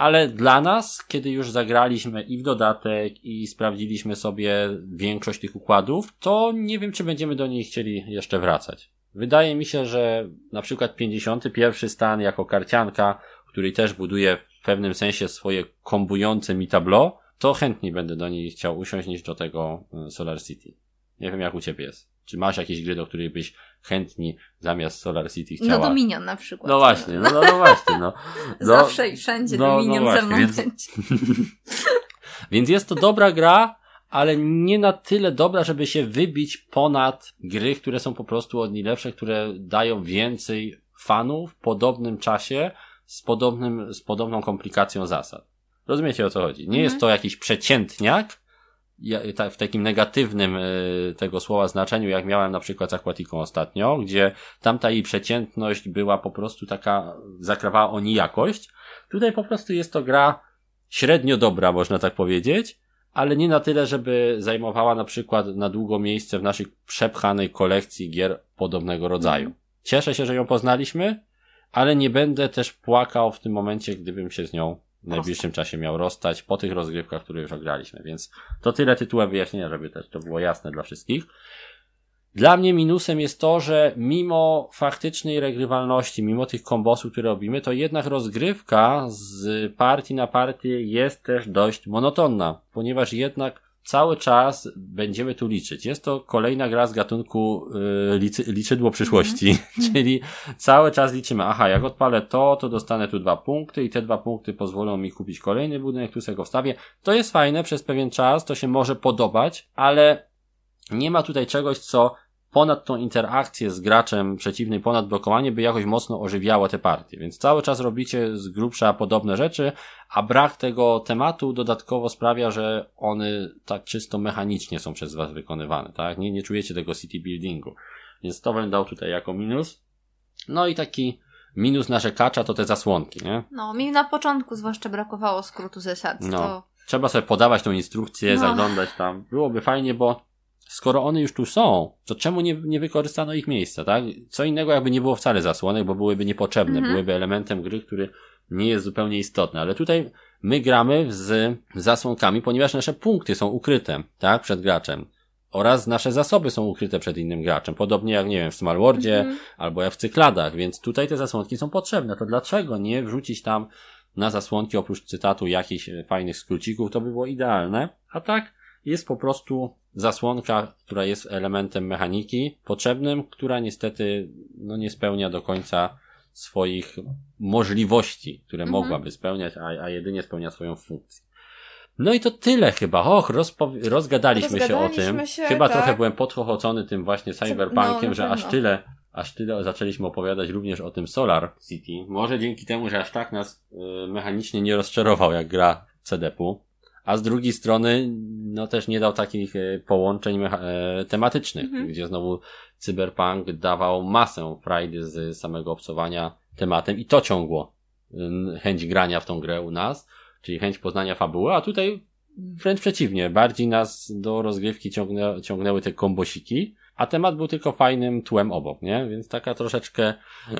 Ale dla nas, kiedy już zagraliśmy i w dodatek, i sprawdziliśmy sobie większość tych układów, to nie wiem, czy będziemy do niej chcieli jeszcze wracać. Wydaje mi się, że na przykład 51 stan jako karcianka, który też buduje w pewnym sensie swoje kombujące mi tableau, to chętniej będę do niej chciał usiąść niż do tego y, Solar City. Nie wiem jak u ciebie jest. Czy masz jakieś gry, do których byś chętniej zamiast Solar City chciała? No Dominion na przykład. No właśnie, no, no, no właśnie, no. [laughs] no. Zawsze i wszędzie no, no Dominion właśnie, ze mną więc-. [laughs] Więc jest to dobra gra, ale nie na tyle dobra, żeby się wybić ponad gry, które są po prostu od niej lepsze, które dają więcej fanów w podobnym czasie z podobnym, z podobną komplikacją zasad. Rozumiecie o co chodzi? Nie Mhm. jest to jakiś przeciętniak, w takim negatywnym y, tego słowa znaczeniu, jak miałem na przykład z Aquatiką ostatnio, gdzie tamta jej przeciętność była po prostu taka, zakrawała o nijakość. Tutaj po prostu jest to gra średnio dobra, można tak powiedzieć, ale nie na tyle, żeby zajmowała na przykład na długo miejsce w naszej przepchanej kolekcji gier podobnego rodzaju. Cieszę się, że ją poznaliśmy, ale nie będę też płakał w tym momencie, gdybym się z nią w najbliższym czasie miał rozstać po tych rozgrywkach, które już ograliśmy. Więc to tyle tytułem wyjaśnienia, żeby też to było jasne dla wszystkich. Dla mnie minusem jest to, że mimo faktycznej regrywalności, mimo tych kombosów, które robimy, to jednak rozgrywka z partii na partię jest też dość monotonna, ponieważ jednak cały czas będziemy tu liczyć. Jest to kolejna gra z gatunku y, licy, liczydło przyszłości, [laughs] czyli cały czas liczymy, aha, jak odpalę to, to dostanę tu dwa punkty i te dwa punkty pozwolą mi kupić kolejny budynek, tu sobie go wstawię. To jest fajne przez pewien czas, to się może podobać, ale nie ma tutaj czegoś, co ponad tą interakcję z graczem przeciwnej, ponad blokowanie, by jakoś mocno ożywiało te partie. Więc cały czas robicie z grubsza podobne rzeczy, a brak tego tematu dodatkowo sprawia, że one tak czysto mechanicznie są przez was wykonywane, tak? Nie, nie czujecie tego city buildingu. Więc to bym dał tutaj jako minus. No i taki minus narzekacza to te zasłonki, nie? No, mi na początku zwłaszcza brakowało skrótu zasad. No. To trzeba sobie podawać tą instrukcję, No. zaglądać tam. Byłoby fajnie, bo skoro one już tu są, to czemu nie, nie wykorzystano ich miejsca, tak? Co innego jakby nie było wcale zasłonek, bo byłyby niepotrzebne, Mhm. byłyby elementem gry, który nie jest zupełnie istotny, ale tutaj my gramy z zasłonkami, ponieważ nasze punkty są ukryte, tak, przed graczem. Oraz nasze zasoby są ukryte przed innym graczem. Podobnie jak, nie wiem, w Smallwordzie, Mhm. albo jak w cykladach, więc tutaj te zasłonki są potrzebne. To dlaczego nie wrzucić tam na zasłonki oprócz cytatu jakichś fajnych skrócików? To by było idealne. A tak jest po prostu zasłonka, która jest elementem mechaniki potrzebnym, która niestety no, nie spełnia do końca swoich możliwości, które Mhm. mogłaby spełniać, a, a jedynie spełnia swoją funkcję. No i to tyle chyba. Och, rozpo- rozgadaliśmy się o tym. Rozgadaliśmy się, chyba tak. trochę byłem podchochocony tym właśnie cyberpunkiem, no, że aż tyle, aż tyle zaczęliśmy opowiadać również o tym Solar City. Może dzięki temu, że aż tak nas y, mechanicznie nie rozczarował jak gra CDP-u. A z drugiej strony, no też nie dał takich y, połączeń e, tematycznych, Mhm. gdzie znowu cyberpunk dawał masę frajdy z samego obcowania tematem i to ciągło chęć grania w tą grę u nas, czyli chęć poznania fabuły, a tutaj wręcz przeciwnie, bardziej nas do rozgrywki ciągnę, ciągnęły te kombosiki, a temat był tylko fajnym tłem obok, nie? Więc taka troszeczkę...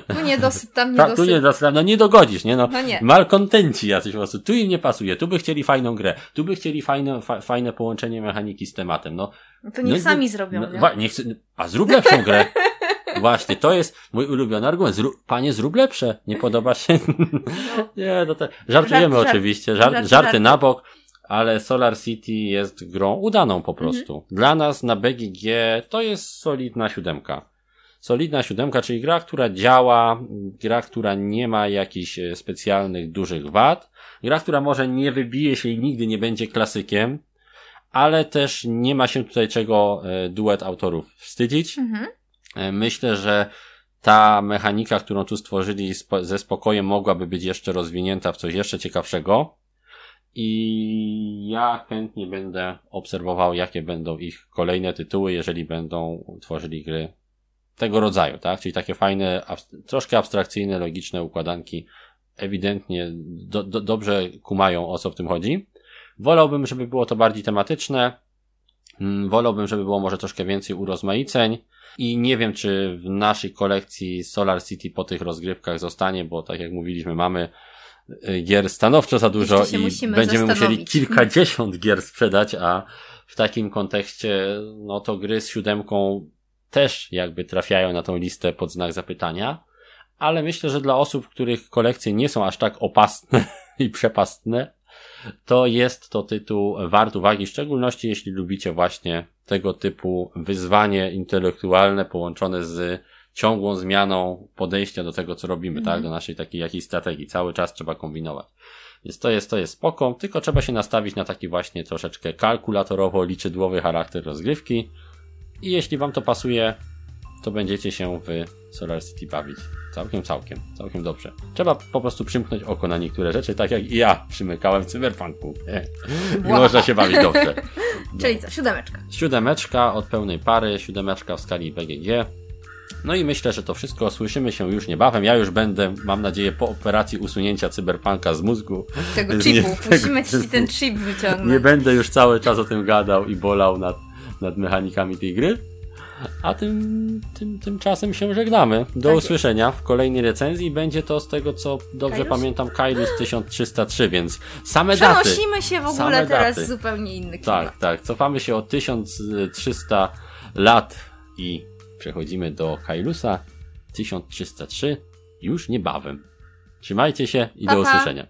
Tu niedosyt, tam [laughs] Ta, tu niedosyt. nie, no nie dogodzisz, nie? No, No nie. malkontenci jacyś po prostu. Tu im nie pasuje, tu by chcieli fajną grę, tu by chcieli fajne, fa, fajne połączenie mechaniki z tematem. No, No to niech no, sami no, zrobią, no, nie? nie chcę, a zrób lepszą grę. [laughs] Właśnie, to jest mój ulubiony argument. Zrób, panie, zrób lepsze. Nie podoba się? [laughs] nie, no to żartujemy Żart, oczywiście. Żart, Żart, żarty żarty. na bok, ale Solar City jest grą udaną po prostu. Dla nas na BGG to jest solidna siódemka. Solidna siódemka, czyli gra, która działa, gra, która nie ma jakichś e, specjalnych dużych wad, gra, która może nie wybije się i nigdy nie będzie klasykiem, ale też nie ma się tutaj czego e, duet autorów wstydzić. Mhm. E, Myślę, że ta mechanika, którą tu stworzyli ze spokojem mogłaby być jeszcze rozwinięta w coś jeszcze ciekawszego. I ja chętnie będę obserwował, jakie będą ich kolejne tytuły, jeżeli będą tworzyli gry tego rodzaju, tak? Czyli takie fajne, troszkę abstrakcyjne, logiczne układanki, ewidentnie do, do, dobrze kumają o co w tym chodzi. Wolałbym, żeby było to bardziej tematyczne. Mm, Wolałbym, żeby było może troszkę więcej urozmaiceń. I nie wiem, czy w naszej kolekcji Solar City po tych rozgrywkach zostanie, bo tak jak mówiliśmy, mamy gier stanowczo za dużo i będziemy musieli kilkadziesiąt gier sprzedać, a w takim kontekście, no to gry z siódemką też jakby trafiają na tą listę pod znak zapytania. Ale myślę, że dla osób, których kolekcje nie są aż tak opasne [laughs] i przepastne, to jest to tytuł wart uwagi, w szczególności jeśli lubicie właśnie tego typu wyzwanie intelektualne połączone z ciągłą zmianą podejścia do tego, co robimy, Mhm. tak? Do naszej takiej jakiejś strategii. Cały czas trzeba kombinować. Więc to jest, to jest spoko, tylko trzeba się nastawić na taki właśnie troszeczkę kalkulatorowo-liczydłowy charakter rozgrywki. I jeśli wam to pasuje, to będziecie się w Solar City bawić. Całkiem, całkiem, całkiem dobrze. Trzeba po prostu przymknąć oko na niektóre rzeczy, tak jak i ja przymykałem w cyberpunku. I Wow. można się bawić dobrze. No. [laughs] Czyli co, siódemeczka. Siódemeczka od pełnej pary, siódemeczka w skali BGG. No i myślę, że to wszystko słyszymy się już niebawem. Ja już będę, mam nadzieję, po operacji usunięcia cyberpunka z mózgu. Tego [laughs] Nie, chipu. tego Musimy ci ten chip Nie wyciągnąć. będę już cały czas o tym gadał i bolał nad, nad mechanikami tej gry. A tym, tym, tymczasem się żegnamy. Do Tak jest. usłyszenia w kolejnej recenzji. Będzie to z tego, co dobrze Kailus? pamiętam, Kailus 1303, więc same daty. Przenosimy się w ogóle teraz daty. zupełnie inny klimat. Tak, tak. Cofamy się o 1300 lat i przechodzimy do Kailusa 1303 już niebawem. Trzymajcie się i Pa, do usłyszenia.